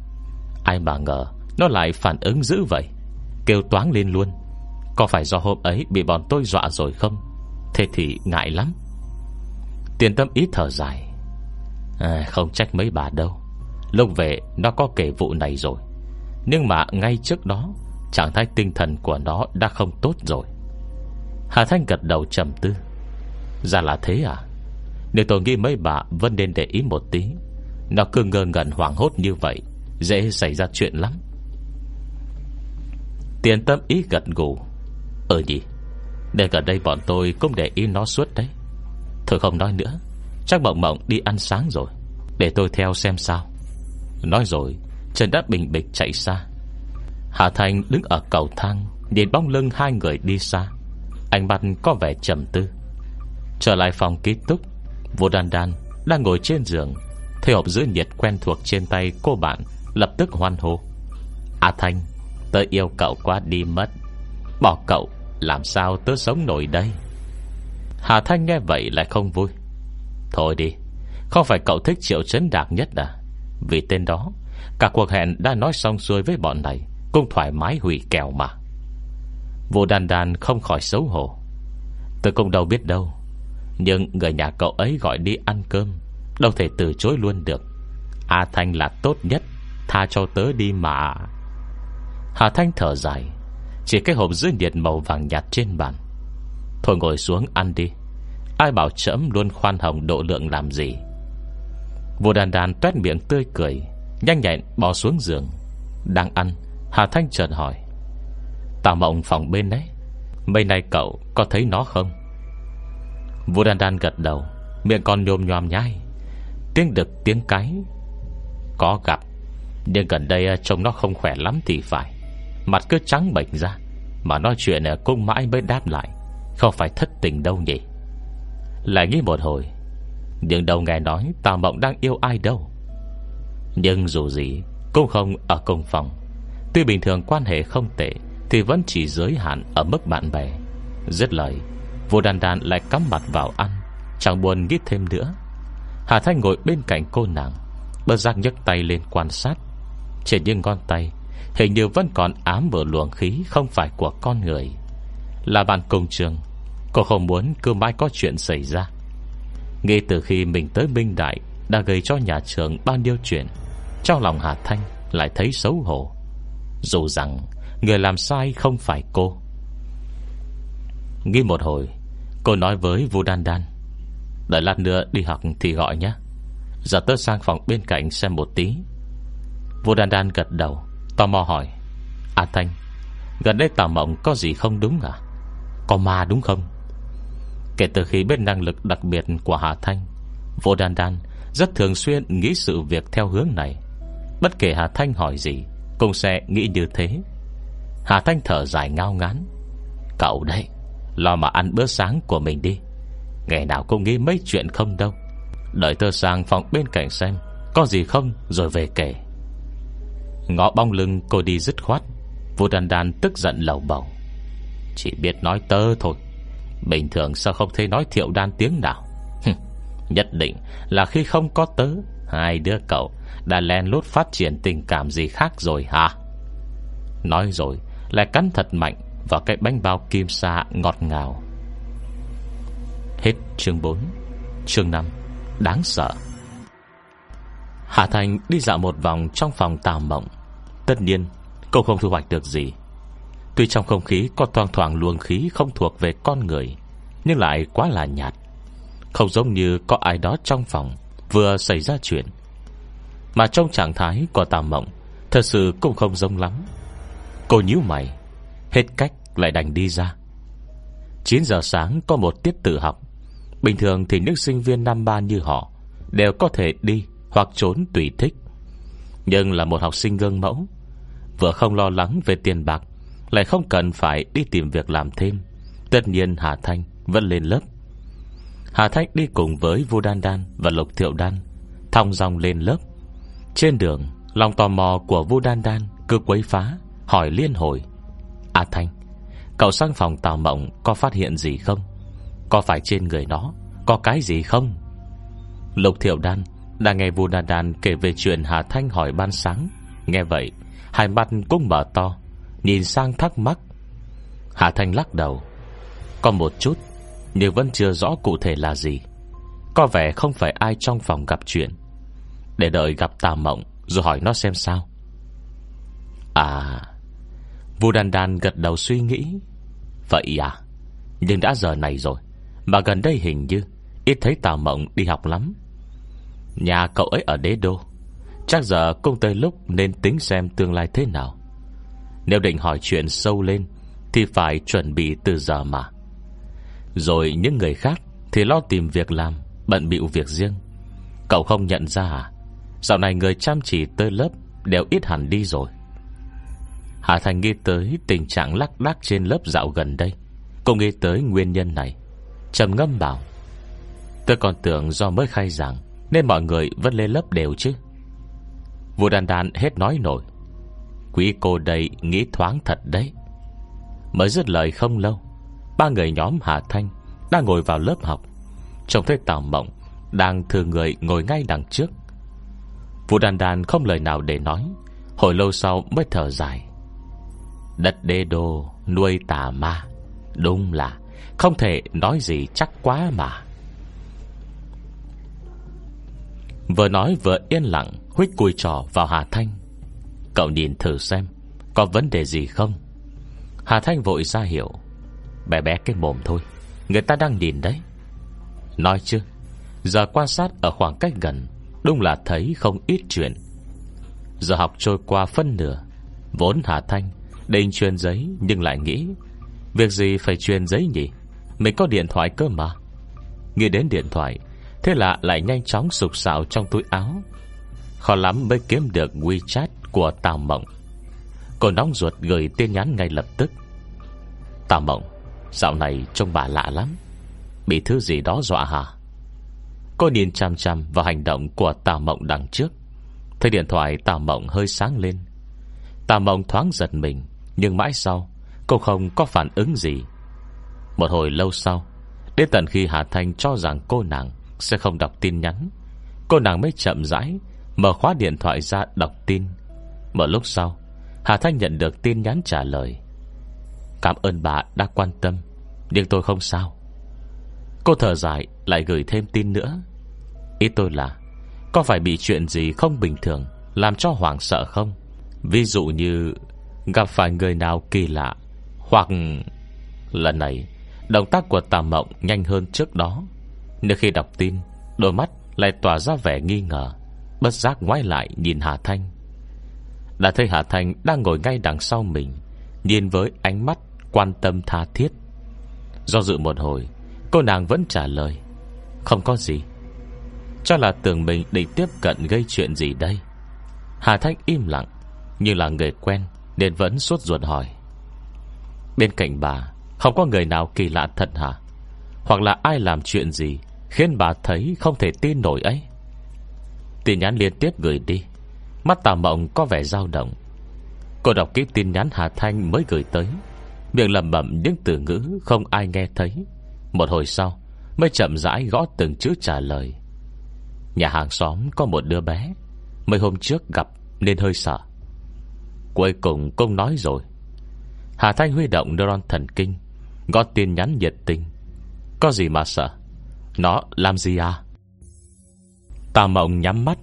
Ai mà ngờ, Nó lại phản ứng dữ vậy, Kêu toáng lên luôn. Có phải do hôm ấy bị bọn tôi dọa rồi không? Thế thì ngại lắm. Tiền tâm ý thở dài à, Không trách mấy bà đâu. Lúc về nó có kể vụ này rồi. Nhưng mà ngay trước đó Trạng thái tinh thần của nó đã không tốt rồi. Hà Thanh gật đầu trầm tư. Ra là thế à? Nếu tôi nghĩ mấy bà vẫn nên để ý một tí. Nó cứ ngơ ngẩn hoảng hốt như vậy Dễ xảy ra chuyện lắm. Tiền tâm ý gật gù. Ờ gì Để gần đây bọn tôi cũng để ý nó suốt đấy. Thôi không nói nữa. Chắc mộng mộng đi ăn sáng rồi. Để tôi theo xem sao. Nói rồi Trần đã bình bịch chạy xa. Hà Thành đứng ở cầu thang, Nhìn bóng lưng hai người đi xa. Anh mặt có vẻ trầm tư. Trở lại phòng ký túc Vô đan đan đang ngồi trên giường. Thấy hộp giữ nhiệt quen thuộc trên tay cô bạn, Lập tức hoan hô. À Thanh Tớ yêu cậu quá đi mất. Bỏ cậu, Làm sao tớ sống nổi đây? Hà Thanh nghe vậy lại không vui. Thôi đi, Không phải cậu thích triệu chấn đạc nhất à? Vì tên đó, Cả cuộc hẹn đã nói xong xuôi với bọn này, Cũng thoải mái hủy kèo mà. Vô đàn đàn không khỏi xấu hổ. Tôi cũng đâu biết đâu, Nhưng người nhà cậu ấy gọi đi ăn cơm, Đâu thể từ chối luôn được. A Thanh là tốt nhất, Tha cho tớ đi mà. Hà Thanh thở dài, Chỉ cái hộp giữ nhiệt màu vàng nhạt trên bàn. Thôi ngồi xuống ăn đi. Ai bảo chấm luôn khoan hồng độ lượng làm gì? Vô đàn đàn tuét miệng tươi cười, Nhanh nhẹn bò xuống giường. Đang ăn, Hà Thanh chợt hỏi. Tà mộng phòng bên đấy, Mấy nay cậu có thấy nó không? Vô đàn đàn gật đầu, Miệng còn nhôm nhòm nhai. Tiếng đực, tiếng cái, Có gặp, Nhưng gần đây à, trông nó không khỏe lắm thì phải. Mặt cứ trắng bệnh ra, Mà nói chuyện à, cũng mãi mới đáp lại. Không phải thất tình đâu nhỉ? Lại nghĩ một hồi. Nhưng đâu nghe nói Tào Mộng đang yêu ai đâu. Nhưng dù gì, Cũng không ở cùng phòng. Tuy bình thường quan hệ không tệ, Thì vẫn chỉ giới hạn ở mức bạn bè. Dứt lời Vô đàn đàn lại cắm mặt vào ăn, Chẳng buồn nghĩ thêm nữa. Hà Thanh ngồi bên cạnh cô nàng Bơ giác nhấc tay lên quan sát. Trên những ngón tay, Hình như vẫn còn ám vừa luồng khí Không phải của con người. Là bạn cùng trường Cô không muốn cứ mãi có chuyện xảy ra. Ngay từ khi mình tới Minh Đại, Đã gây cho nhà trường bao nhiêu chuyện, Trong lòng Hà Thanh Lại thấy xấu hổ. Dù rằng, người làm sai không phải cô. Nghĩ một hồi, Cô nói với Vu Đan Đan, Đợi lát nữa đi học thì gọi nhé. Giờ tớ sang phòng bên cạnh xem một tí. Vu Đan Đan gật đầu, Tò mò hỏi À Thanh, Gần đây tà mộng có gì không đúng à? Có ma đúng không? Kể từ khi biết năng lực đặc biệt của Hà Thanh, Vô Đan Đan Rất thường xuyên nghĩ sự việc theo hướng này. Bất kể Hà Thanh hỏi gì, Cũng sẽ nghĩ như thế. Hà Thanh thở dài ngao ngán. Cậu đấy Lo mà ăn bữa sáng của mình đi. Ngày nào cũng nghĩ mấy chuyện không đâu. Đợi tơ sang phòng bên cạnh xem, Có gì không rồi về kể. Ngõ bong lưng cô đi dứt khoát. Vô đàn đàn tức giận lầu bầu. Chỉ biết nói tơ thôi. Bình thường sao không thấy nói thiệu đan tiếng nào? Nhất định là khi không có tớ, Hai đứa cậu Đã len lút phát triển tình cảm gì khác rồi hả? Nói rồi, Lại cắn thật mạnh Vào cái bánh bao kim sa ngọt ngào. Hết chương 4 Chương 5 Đáng sợ. Hà Thành đi dạo một vòng trong phòng tào mộng. Tất nhiên, Cô không thu hoạch được gì. Tuy trong không khí có thoang thoảng luồng khí Không thuộc về con người, Nhưng lại quá là nhạt. Không giống như có ai đó trong phòng Vừa xảy ra chuyện, Mà trong trạng thái của tà mộng, Thật sự cũng không giống lắm. Cô nhíu mày, Hết cách lại đành đi ra. 9 giờ sáng có một tiết tự học. Bình thường thì những sinh viên năm ba như họ Đều có thể đi Hoặc trốn tùy thích. Nhưng là một học sinh gương mẫu, Vừa không lo lắng về tiền bạc lại không cần phải đi tìm việc làm thêm. Tất nhiên Hà Thanh vẫn lên lớp. Hà Thanh đi cùng với Vu Đan Đan Và Lục Thiệu Đan, Thong dòng lên lớp. Trên đường, Lòng tò mò của Vu Đan Đan Cứ quấy phá, Hỏi liên hồi. À Thanh, Cậu sang phòng Tào Mộng có phát hiện gì không? Có phải trên người nó Có cái gì không? Lục Thiệu Đan Đang nghe Vu Đan Đan kể về chuyện Hà Thanh hỏi ban sáng. Nghe vậy, Hai mắt cũng mở to. Nhìn sang thắc mắc. Hà Thanh lắc đầu. Có một chút, Nhưng vẫn chưa rõ cụ thể là gì. Có vẻ không phải ai trong phòng gặp chuyện. Để đợi gặp Tà Mộng, Rồi hỏi nó xem sao. À Vu Đan Đan gật đầu suy nghĩ. Vậy à Nhưng đã giờ này rồi, Mà gần đây hình như Ít thấy Tà Mộng đi học lắm. Nhà cậu ấy ở đế đô, Chắc giờ cũng tới lúc nên tính xem tương lai thế nào. Nếu định hỏi chuyện sâu lên, Thì phải chuẩn bị từ giờ mà. Rồi những người khác Thì lo tìm việc làm, Bận bịu việc riêng. Cậu không nhận ra à? Dạo này người chăm chỉ tới lớp Đều ít hẳn đi rồi. Hà Thành nghĩ tới tình trạng lắc đắc trên lớp dạo gần đây. Cũng nghĩ tới nguyên nhân này. Trầm ngâm bảo, Tôi còn tưởng do mới khai giảng Nên mọi người vẫn lên lớp đều chứ. Vua đàn đàn hết nói nổi. Quý cô đây nghĩ thoáng thật đấy. Mới dứt lời không lâu, Ba người nhóm Hà Thanh Đang ngồi vào lớp học. Trông thấy Tào Mộng Đang thừa người ngồi ngay đằng trước. Vũ đàn đàn không lời nào để nói, Hồi lâu sau mới thở dài. Đất đê đô, nuôi tà ma, Đúng là Không thể nói gì chắc quá mà. Vừa nói vừa yên lặng, Huyết cùi trò vào Hà Thanh. Cậu nhìn thử xem, Có vấn đề gì không? Hà Thanh vội ra hiểu Bé bé cái mồm thôi, Người ta đang nhìn đấy. Nói chứ, Giờ quan sát ở khoảng cách gần, Đúng là thấy không ít chuyện. Giờ học trôi qua phân nửa, Vốn Hà Thanh Định truyền giấy nhưng lại nghĩ, Việc gì phải truyền giấy nhỉ? Mình có điện thoại cơ mà. Nghĩ đến điện thoại, Thế là lại nhanh chóng sục sạo trong túi áo. Khó lắm mới kiếm được WeChat của Tào Mộng. Cô nóng ruột gửi tin nhắn ngay lập tức. Tào Mộng, Dạo này trông bà lạ lắm. Bị thứ gì đó dọa hả? Cô nhìn chăm chăm vào hành động của Tào Mộng đằng trước. Thấy điện thoại Tào Mộng hơi sáng lên. Tào Mộng thoáng giật mình, Nhưng mãi sau, Cô không có phản ứng gì. Một hồi lâu sau, Đến tận khi Hà Thanh cho rằng cô nàng Sẽ không đọc tin nhắn, Cô nàng mới chậm rãi Mở khóa điện thoại ra đọc tin. Một lúc sau, Hà Thanh nhận được tin nhắn trả lời. Cảm ơn bà đã quan tâm, Nhưng tôi không sao. Cô thở dài, lại gửi thêm tin nữa. Ý tôi là, Có phải bị chuyện gì không bình thường, Làm cho hoảng sợ không? Ví dụ như, Gặp phải người nào kỳ lạ, Hoặc Lần này, Động tác của Tà Mộng nhanh hơn trước đó. Nếu khi đọc tin, Đôi mắt lại tỏa ra vẻ nghi ngờ. Bất giác ngoái lại nhìn Hà Thanh. Đã thấy Hà Thanh Đang ngồi ngay đằng sau mình, Nhìn với ánh mắt quan tâm tha thiết. Do dự một hồi, Cô nàng vẫn trả lời, Không có gì. Cho là tưởng mình định tiếp cận gây chuyện gì đây? Hà Thanh im lặng, Như là người quen, Nên vẫn suốt ruột hỏi, Bên cạnh bà, Không có người nào kỳ lạ thật hả? Hoặc là ai làm chuyện gì Khiến bà thấy không thể tin nổi ấy? Tin nhắn liên tiếp gửi đi. Mắt tà mộng có vẻ dao động. Cô đọc kỹ tin nhắn Hà Thanh mới gửi tới. Miệng lầm bẩm những từ ngữ Không ai nghe thấy. Một hồi sau, Mới chậm rãi gõ từng chữ trả lời. Nhà hàng xóm có một đứa bé. Mấy hôm trước gặp nên hơi sợ. Cuối cùng công nói rồi. Hà Thanh huy động neuron thần kinh, Gõ tin nhắn nhiệt tình. Có gì mà sợ? Nó làm gì à? Tà mộng nhắm mắt,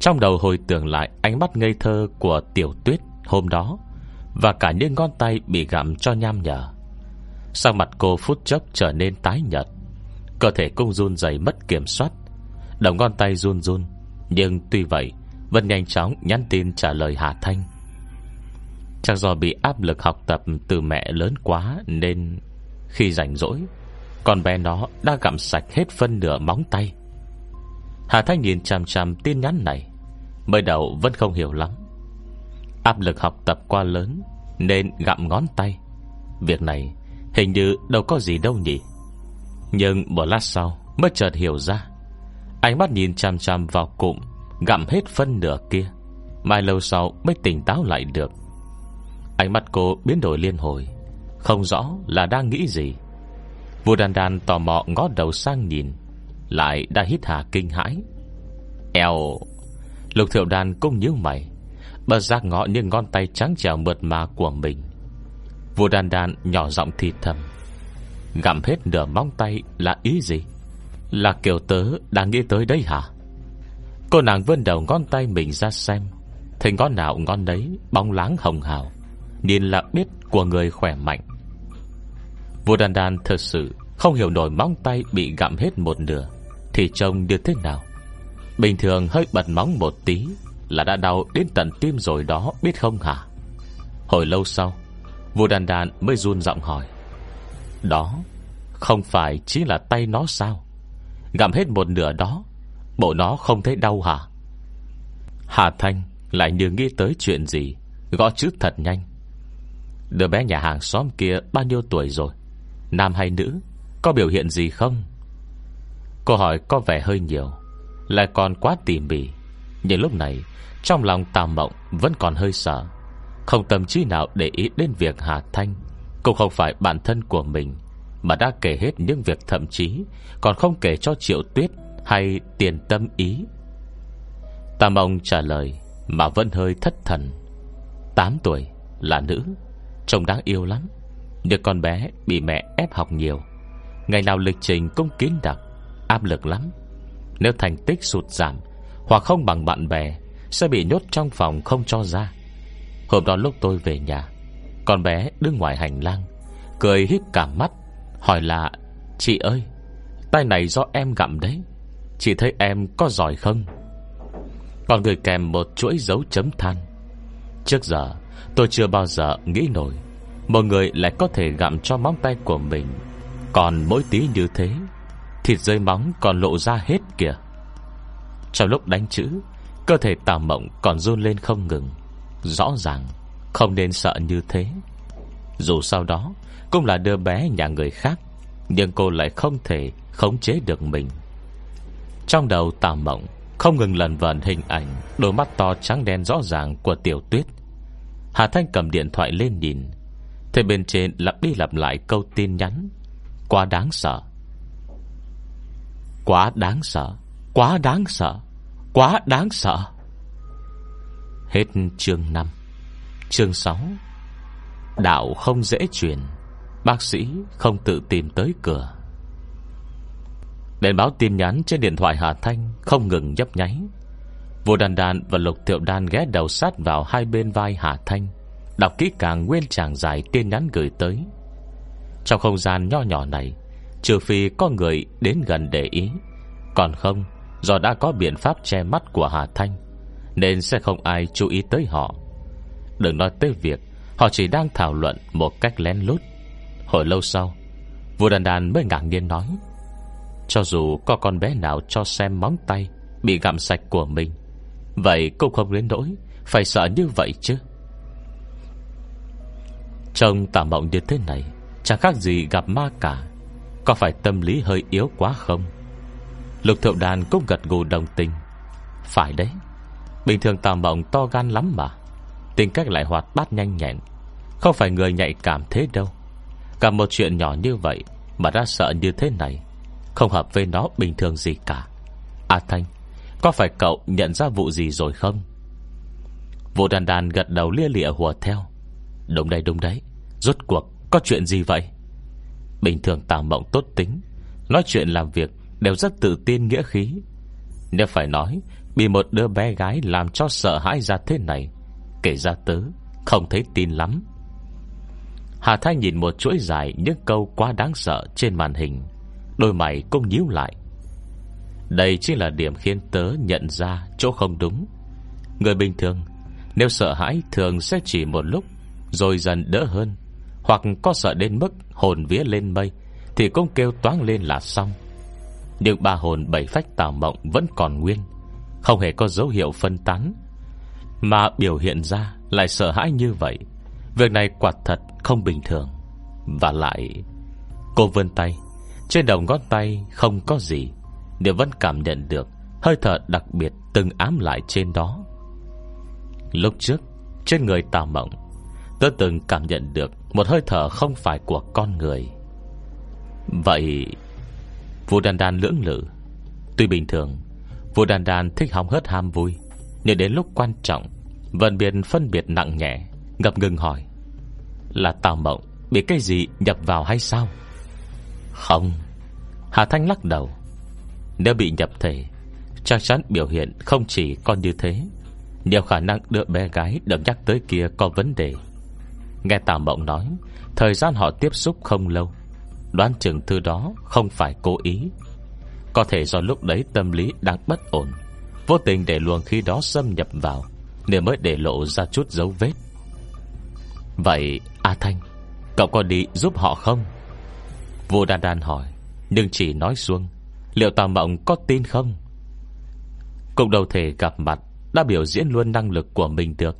Trong đầu hồi tưởng lại ánh mắt ngây thơ Của tiểu tuyết hôm đó Và cả những ngón tay bị gặm cho nham nhở. Sang mặt cô phút chốc trở nên tái nhợt, Cơ thể cũng run dày mất kiểm soát, Đầu ngón tay run run, Nhưng tuy vậy Vẫn nhanh chóng nhắn tin trả lời Hà Thanh. Chắc do bị áp lực học tập Từ mẹ lớn quá Nên khi rảnh rỗi, Con bé nó đã gặm sạch hết phân nửa móng tay. Hà Thái nhìn chằm chằm tin nhắn này, Mới đầu vẫn không hiểu lắm. Áp lực học tập quá lớn, Nên gặm ngón tay. Việc này hình như đâu có gì đâu nhỉ. Nhưng một lát sau Mới chợt hiểu ra. Ánh mắt nhìn chằm chằm vào cụm Gặm hết phân nửa kia, Mai lâu sau mới tỉnh táo lại được. Ánh mắt cô biến đổi liên hồi, Không rõ là đang nghĩ gì. Vua đàn đàn tò mò ngó đầu sang nhìn. Lại đã hít hà kinh hãi. Eo, Lục thiệu đàn cũng nhíu mày Bật giác ngõ những ngón tay trắng trèo mượt mà của mình. Vua đàn đàn nhỏ giọng thì thầm, Gặm hết nửa móng tay là ý gì? Là kiểu tớ đang nghĩ tới đấy hả? Cô nàng vươn đầu ngón tay mình ra xem, Thấy ngón nào ngón đấy Bóng láng hồng hào, Nhìn là biết của người khỏe mạnh. Vua đàn đàn thật sự Không hiểu nổi móng tay bị gặm hết một nửa. Thì trông như thế nào? Bình thường hơi bật móng một tí Là đã đau đến tận tim rồi đó, Biết không hả? Hồi lâu sau Vua đàn đàn mới run giọng hỏi. Đó, Không phải chỉ là tay nó sao? Gặm hết một nửa đó, Bộ nó không thấy đau hả? Hà Thanh lại như nghĩ tới chuyện gì, Gõ chữ thật nhanh. Đứa bé nhà hàng xóm kia bao nhiêu tuổi rồi? Nam hay nữ? Có biểu hiện gì không? Câu hỏi có vẻ hơi nhiều, Lại còn quá tỉ mỉ. Nhưng lúc này, Trong lòng tà Mộng vẫn còn hơi sợ. Không tâm trí nào để ý đến việc Hà Thanh, Cũng không phải bản thân của mình, Mà đã kể hết những việc thậm chí Còn không kể cho Triệu Tuyết Hay tiền tâm ý. Tà Mộng trả lời Mà vẫn hơi thất thần. 8 tuổi, là nữ, Trông đáng yêu lắm, Nhưng con bé bị mẹ ép học nhiều. Ngày nào lịch trình cũng kín đặc. Áp lực lắm. Nếu thành tích sụt giảm Hoặc không bằng bạn bè, Sẽ bị nhốt trong phòng không cho ra. Hôm đó lúc tôi về nhà, Con bé đứng ngoài hành lang, Cười híp cả mắt, Hỏi là, Chị ơi, Tay này do em gặm đấy, Chị thấy em có giỏi không? Còn người kèm một chuỗi dấu chấm than. Trước giờ, Tôi chưa bao giờ nghĩ nổi, Một người lại có thể gặm cho móng tay của mình, Còn mỗi tí như thế Thịt rơi móng còn lộ ra hết kìa. Trong lúc đánh chữ, Cơ thể tào mộng còn run lên không ngừng. Rõ ràng, Không nên sợ như thế. Dù sau đó, Cũng là đứa bé nhà người khác, Nhưng cô lại không thể khống chế được mình. Trong đầu tào mộng Không ngừng lần vần hình ảnh, Đôi mắt to trắng đen rõ ràng của tiểu tuyết. Hà Thanh cầm điện thoại lên nhìn. Thế bên trên lặp đi lặp lại câu tin nhắn. Quá đáng sợ. Quá đáng sợ, Quá đáng sợ, Quá đáng sợ. Hết chương 5 Chương 6 Đạo không dễ truyền, Bác sĩ không tự tìm tới cửa. Đèn báo tin nhắn trên điện thoại Hà Thanh Không ngừng nhấp nháy. Vô đàn đàn và lục thiệu đan ghé đầu sát vào hai bên vai Hà Thanh, Đọc kỹ càng nguyên tràng dài tin nhắn gửi tới. Trong không gian nho nhỏ này Trừ phi có người đến gần để ý. Còn không, Do đã có biện pháp che mắt của Hà Thanh, Nên sẽ không ai chú ý tới họ. Đừng nói tới việc Họ chỉ đang thảo luận một cách lén lút. Hồi lâu sau Vua đàn đàn mới ngạc nhiên nói, Cho dù có con bé nào cho xem móng tay Bị gặm sạch của mình, Vậy cũng không đến nỗi Phải sợ như vậy chứ. Trông tà mộng như thế này, Chẳng khác gì gặp ma cả. Có phải tâm lý hơi yếu quá không? Lục thiệu đàn cũng gật gù đồng tình. Phải đấy. Bình thường tà mộng to gan lắm mà. Tính cách lại hoạt bát nhanh nhẹn. Không phải người nhạy cảm thế đâu. Cả một chuyện nhỏ như vậy Mà đã sợ như thế này, Không hợp với nó bình thường gì cả. A Thanh, Có phải cậu nhận ra vụ gì rồi không? Vụ đàn đàn gật đầu lia lịa hùa theo. Đúng đấy đúng đấy. Rốt cuộc có chuyện gì vậy? Bình thường tào mộng tốt tính, Nói chuyện làm việc Đều rất tự tin nghĩa khí. Nếu phải nói, Bị một đứa bé gái làm cho sợ hãi ra thế này, Kể ra tớ, Không thấy tin lắm. Hà Thanh nhìn một chuỗi dài Những câu quá đáng sợ trên màn hình, Đôi mày cũng nhíu lại. Đây chính là điểm khiến tớ nhận ra Chỗ không đúng. Người bình thường, Nếu sợ hãi thường sẽ chỉ một lúc, Rồi dần đỡ hơn. Hoặc có sợ đến mức hồn vía lên mây, Thì cũng kêu toán lên là xong. Nhưng ba hồn bảy phách tào mộng Vẫn còn nguyên, Không hề có dấu hiệu phân tán. Mà biểu hiện ra lại sợ hãi như vậy, Việc này quả thật không bình thường. Và lại, Cô vươn tay, Trên đầu ngón tay không có gì, Nhưng vẫn cảm nhận được Hơi thở đặc biệt từng ám lại trên đó. Lúc trước, Trên người tà mộng Tớ từng cảm nhận được Một hơi thở không phải của con người. Vậy, Vua đan đan lưỡng lự. Tuy bình thường, Vua đan đan thích hóng hớt ham vui, Nhưng đến lúc quan trọng, Vẫn biệt phân biệt nặng nhẹ, Ngập ngừng hỏi, Là Tào Mộng Bị cái gì nhập vào hay sao? Không. Hà Thanh lắc đầu, Nếu bị nhập thể, Chắc chắn biểu hiện không chỉ con như thế, Nhiều khả năng đứa bé gái Được nhắc tới kia có vấn đề. Nghe tà Mộng nói, Thời gian họ tiếp xúc không lâu, Đoán chừng thư đó không phải cố ý. Có thể do lúc đấy tâm lý đang bất ổn, Vô tình để luồng khi đó xâm nhập vào, Nên mới để lộ ra chút dấu vết. Vậy, A Thanh, Cậu có đi giúp họ không? Vua Đan Đan hỏi, Nhưng chỉ nói xuông, Liệu tà Mộng có tin không? Cùng đầu thể gặp mặt, Đã biểu diễn luôn năng lực của mình được.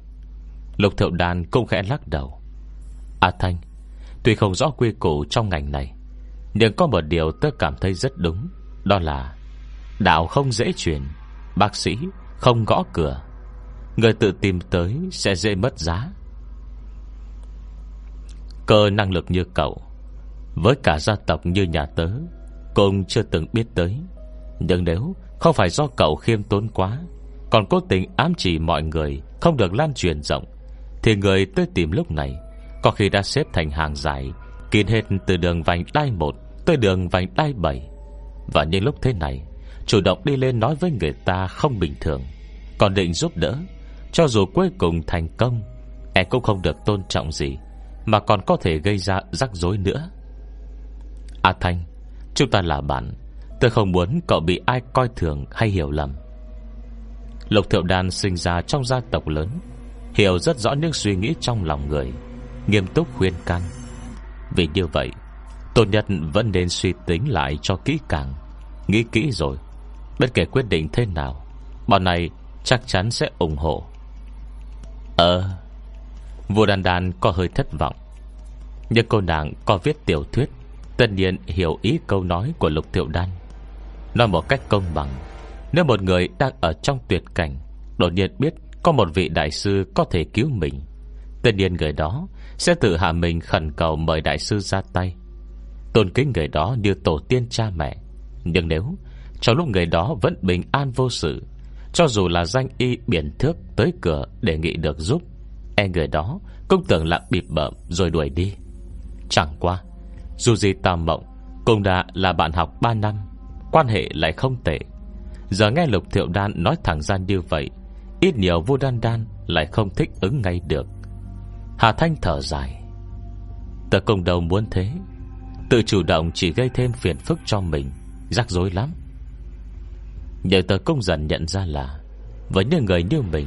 Lục Thiệu Đan cũng khẽ lắc đầu. A Thanh, Tuy không rõ quy củ trong ngành này, Nhưng có một điều tôi cảm thấy rất đúng, Đó là Đạo không dễ chuyển Bác sĩ không gõ cửa. Người tự tìm tới sẽ dễ mất giá. Cơ năng lực như cậu, Với cả gia tộc như nhà tớ, Cũng chưa từng biết tới. Nhưng nếu không phải do cậu khiêm tốn quá, Còn cố tình ám chỉ mọi người Không được lan truyền rộng, Thì người tới tìm lúc này có khi đã xếp thành hàng dài, Kín hết từ đường vành đai 1 Tới đường vành đai 7 Và những lúc thế này, Chủ động đi lên nói với người ta không bình thường. Còn định giúp đỡ, Cho dù cuối cùng thành công Em cũng không được tôn trọng gì, Mà còn có thể gây ra rắc rối nữa. A Thanh, Chúng ta là bạn, Tôi không muốn cậu bị ai coi thường hay hiểu lầm. Lục Thiệu Đan sinh ra trong gia tộc lớn, Hiểu rất rõ những suy nghĩ trong lòng người. Nghiêm túc khuyên can. Vì như vậy, Tốt nhất vẫn nên suy tính lại cho kỹ càng, Nghĩ kỹ rồi, Bất kể quyết định thế nào, Bọn này chắc chắn sẽ ủng hộ. Ờ Vua Đan Đan có hơi thất vọng, Nhưng cô nàng có viết tiểu thuyết, Tất nhiên hiểu ý câu nói của Lục Thiệu Đan. Nói một cách công bằng, Nếu một người đang ở trong tuyệt cảnh, Đột nhiên biết Có một vị đại sư có thể cứu mình, Tất nhiên người đó sẽ tự hạ mình khẩn cầu mời đại sư ra tay. Tôn kính người đó như tổ tiên cha mẹ. Nhưng nếu Trong lúc người đó vẫn bình an vô sự, Cho dù là danh y biển thước Tới cửa đề nghị được giúp E người đó cũng tưởng là bịp bợm Rồi đuổi đi. Chẳng qua, Dù gì Tam Mộng Cũng đã là bạn học 3 năm, Quan hệ lại không tệ. Giờ nghe Lục Thiệu Đan nói thẳng ra như vậy, Ít nhiều vô đan đan Lại không thích ứng ngay được. Hà Thanh thở dài. Tớ công đầu muốn thế. Tự chủ động chỉ gây thêm phiền phức cho mình. Rắc rối lắm. Nhưng tớ công dần nhận ra là, Với những người như mình,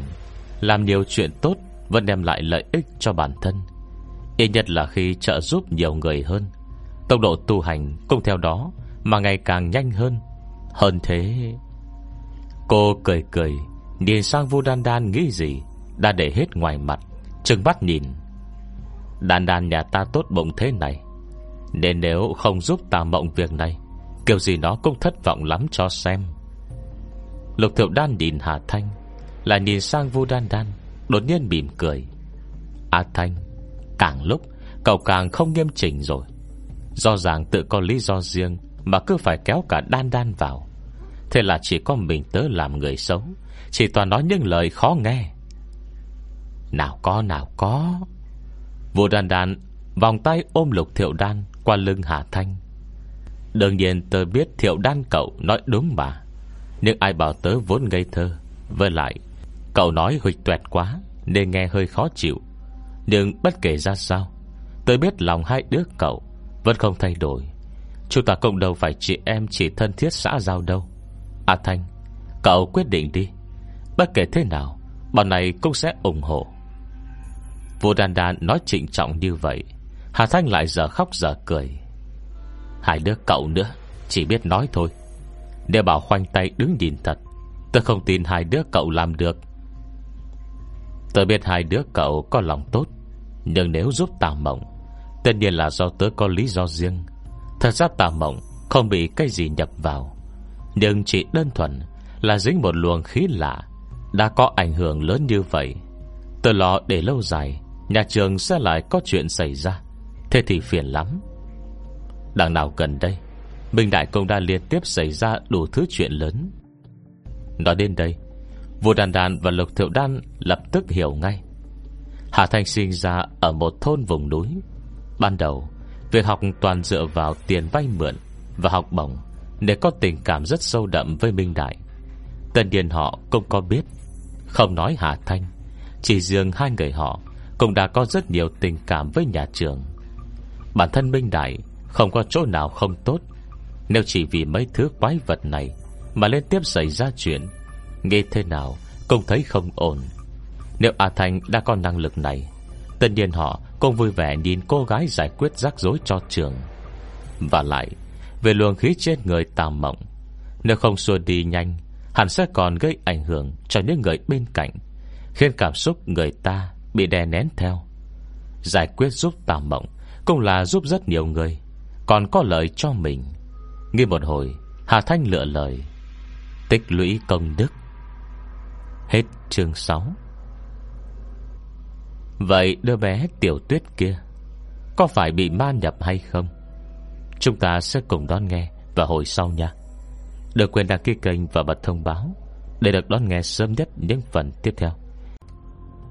Làm nhiều chuyện tốt Vẫn đem lại lợi ích cho bản thân. Ít nhất là khi trợ giúp nhiều người hơn. Tốc độ tu hành cũng theo đó Mà ngày càng nhanh hơn. Hơn thế, Cô cười cười, Nhìn sang vô đan đan nghĩ gì, Đã để hết ngoài mặt. Trừng bắt nhìn. Đan đan nhà ta tốt bụng thế này, Nên nếu không giúp ta mộng việc này, Kiểu gì nó cũng thất vọng lắm cho xem. Lục thiệu đan nhìn Hà Thanh Là nhìn sang vu đan đan, Đột nhiên mỉm cười. A Thanh, Càng lúc cậu càng không nghiêm chỉnh rồi. Do ràng tự có lý do riêng Mà cứ phải kéo cả đan đan vào. Thế là chỉ có mình tớ làm người xấu, Chỉ toàn nói những lời khó nghe. Nào có nào có. Vua đàn đàn Vòng tay ôm lục thiệu đan Qua lưng Hà Thanh. Đương nhiên tớ biết thiệu đan cậu nói đúng mà. Nhưng ai bảo tớ vốn ngây thơ. Với lại, Cậu nói huỵch tuẹt quá, Nên nghe hơi khó chịu. Nhưng bất kể ra sao Tớ biết lòng hai đứa cậu Vẫn không thay đổi. Chúng ta cộng đầu phải chị em chỉ thân thiết xã giao đâu. À Thanh, Cậu quyết định đi. Bất kể thế nào, Bọn này cũng sẽ ủng hộ. Vô Đan Đan nói trịnh trọng như vậy. Hà Thanh lại giờ khóc giờ cười. Hai đứa cậu nữa, Chỉ biết nói thôi. Để bảo khoanh tay đứng nhìn thật, Tôi không tin hai đứa cậu làm được. Tôi biết hai đứa cậu có lòng tốt, Nhưng nếu giúp Tà Mộng, Tất nhiên là do tớ có lý do riêng. Thật ra Tà Mộng Không bị cái gì nhập vào, Nhưng chỉ đơn thuần Là dính một luồng khí lạ Đã có ảnh hưởng lớn như vậy. Tôi lo để lâu dài Nhà trường sẽ lại có chuyện xảy ra. Thế thì phiền lắm. Đằng nào gần đây, Minh Đại Công đã liên tiếp xảy ra đủ thứ chuyện lớn. Nói đến đây, Vua Đàn Đàn và Lục Thiệu Đan Lập tức hiểu ngay. Hà Thanh sinh ra ở một thôn vùng núi. Ban đầu, Việc học toàn dựa vào tiền vay mượn Và học bổng Để có tình cảm rất sâu đậm với Minh Đại. Tân điền họ cũng có biết, Không nói Hà Thanh, Chỉ riêng hai người họ cũng đã có rất nhiều tình cảm với nhà trường. Bản thân Minh Đại Không có chỗ nào không tốt. Nếu chỉ vì mấy thứ quái vật này Mà liên tiếp xảy ra chuyện Nghe thế nào cũng thấy không ổn. Nếu A Thanh đã có năng lực này, Tất nhiên họ cũng vui vẻ Nhìn cô gái giải quyết rắc rối cho trường. Và lại, Về luồng khí trên người tà mộng, Nếu không xua đi nhanh, Hẳn sẽ còn gây ảnh hưởng cho những người bên cạnh, Khiến cảm xúc người ta Bị đè nén theo. Giải quyết giúp tào mộng Cũng là giúp rất nhiều người, Còn có lợi cho mình. Nghi một hồi, Hà Thanh lựa lời. Tích lũy công đức. Hết chương 6 Vậy đứa bé tiểu tuyết kia Có phải bị ma nhập hay không? Chúng ta sẽ cùng đón nghe Và hồi sau nha. Đừng quên đăng ký kênh và bật thông báo Để được đón nghe sớm nhất những phần tiếp theo.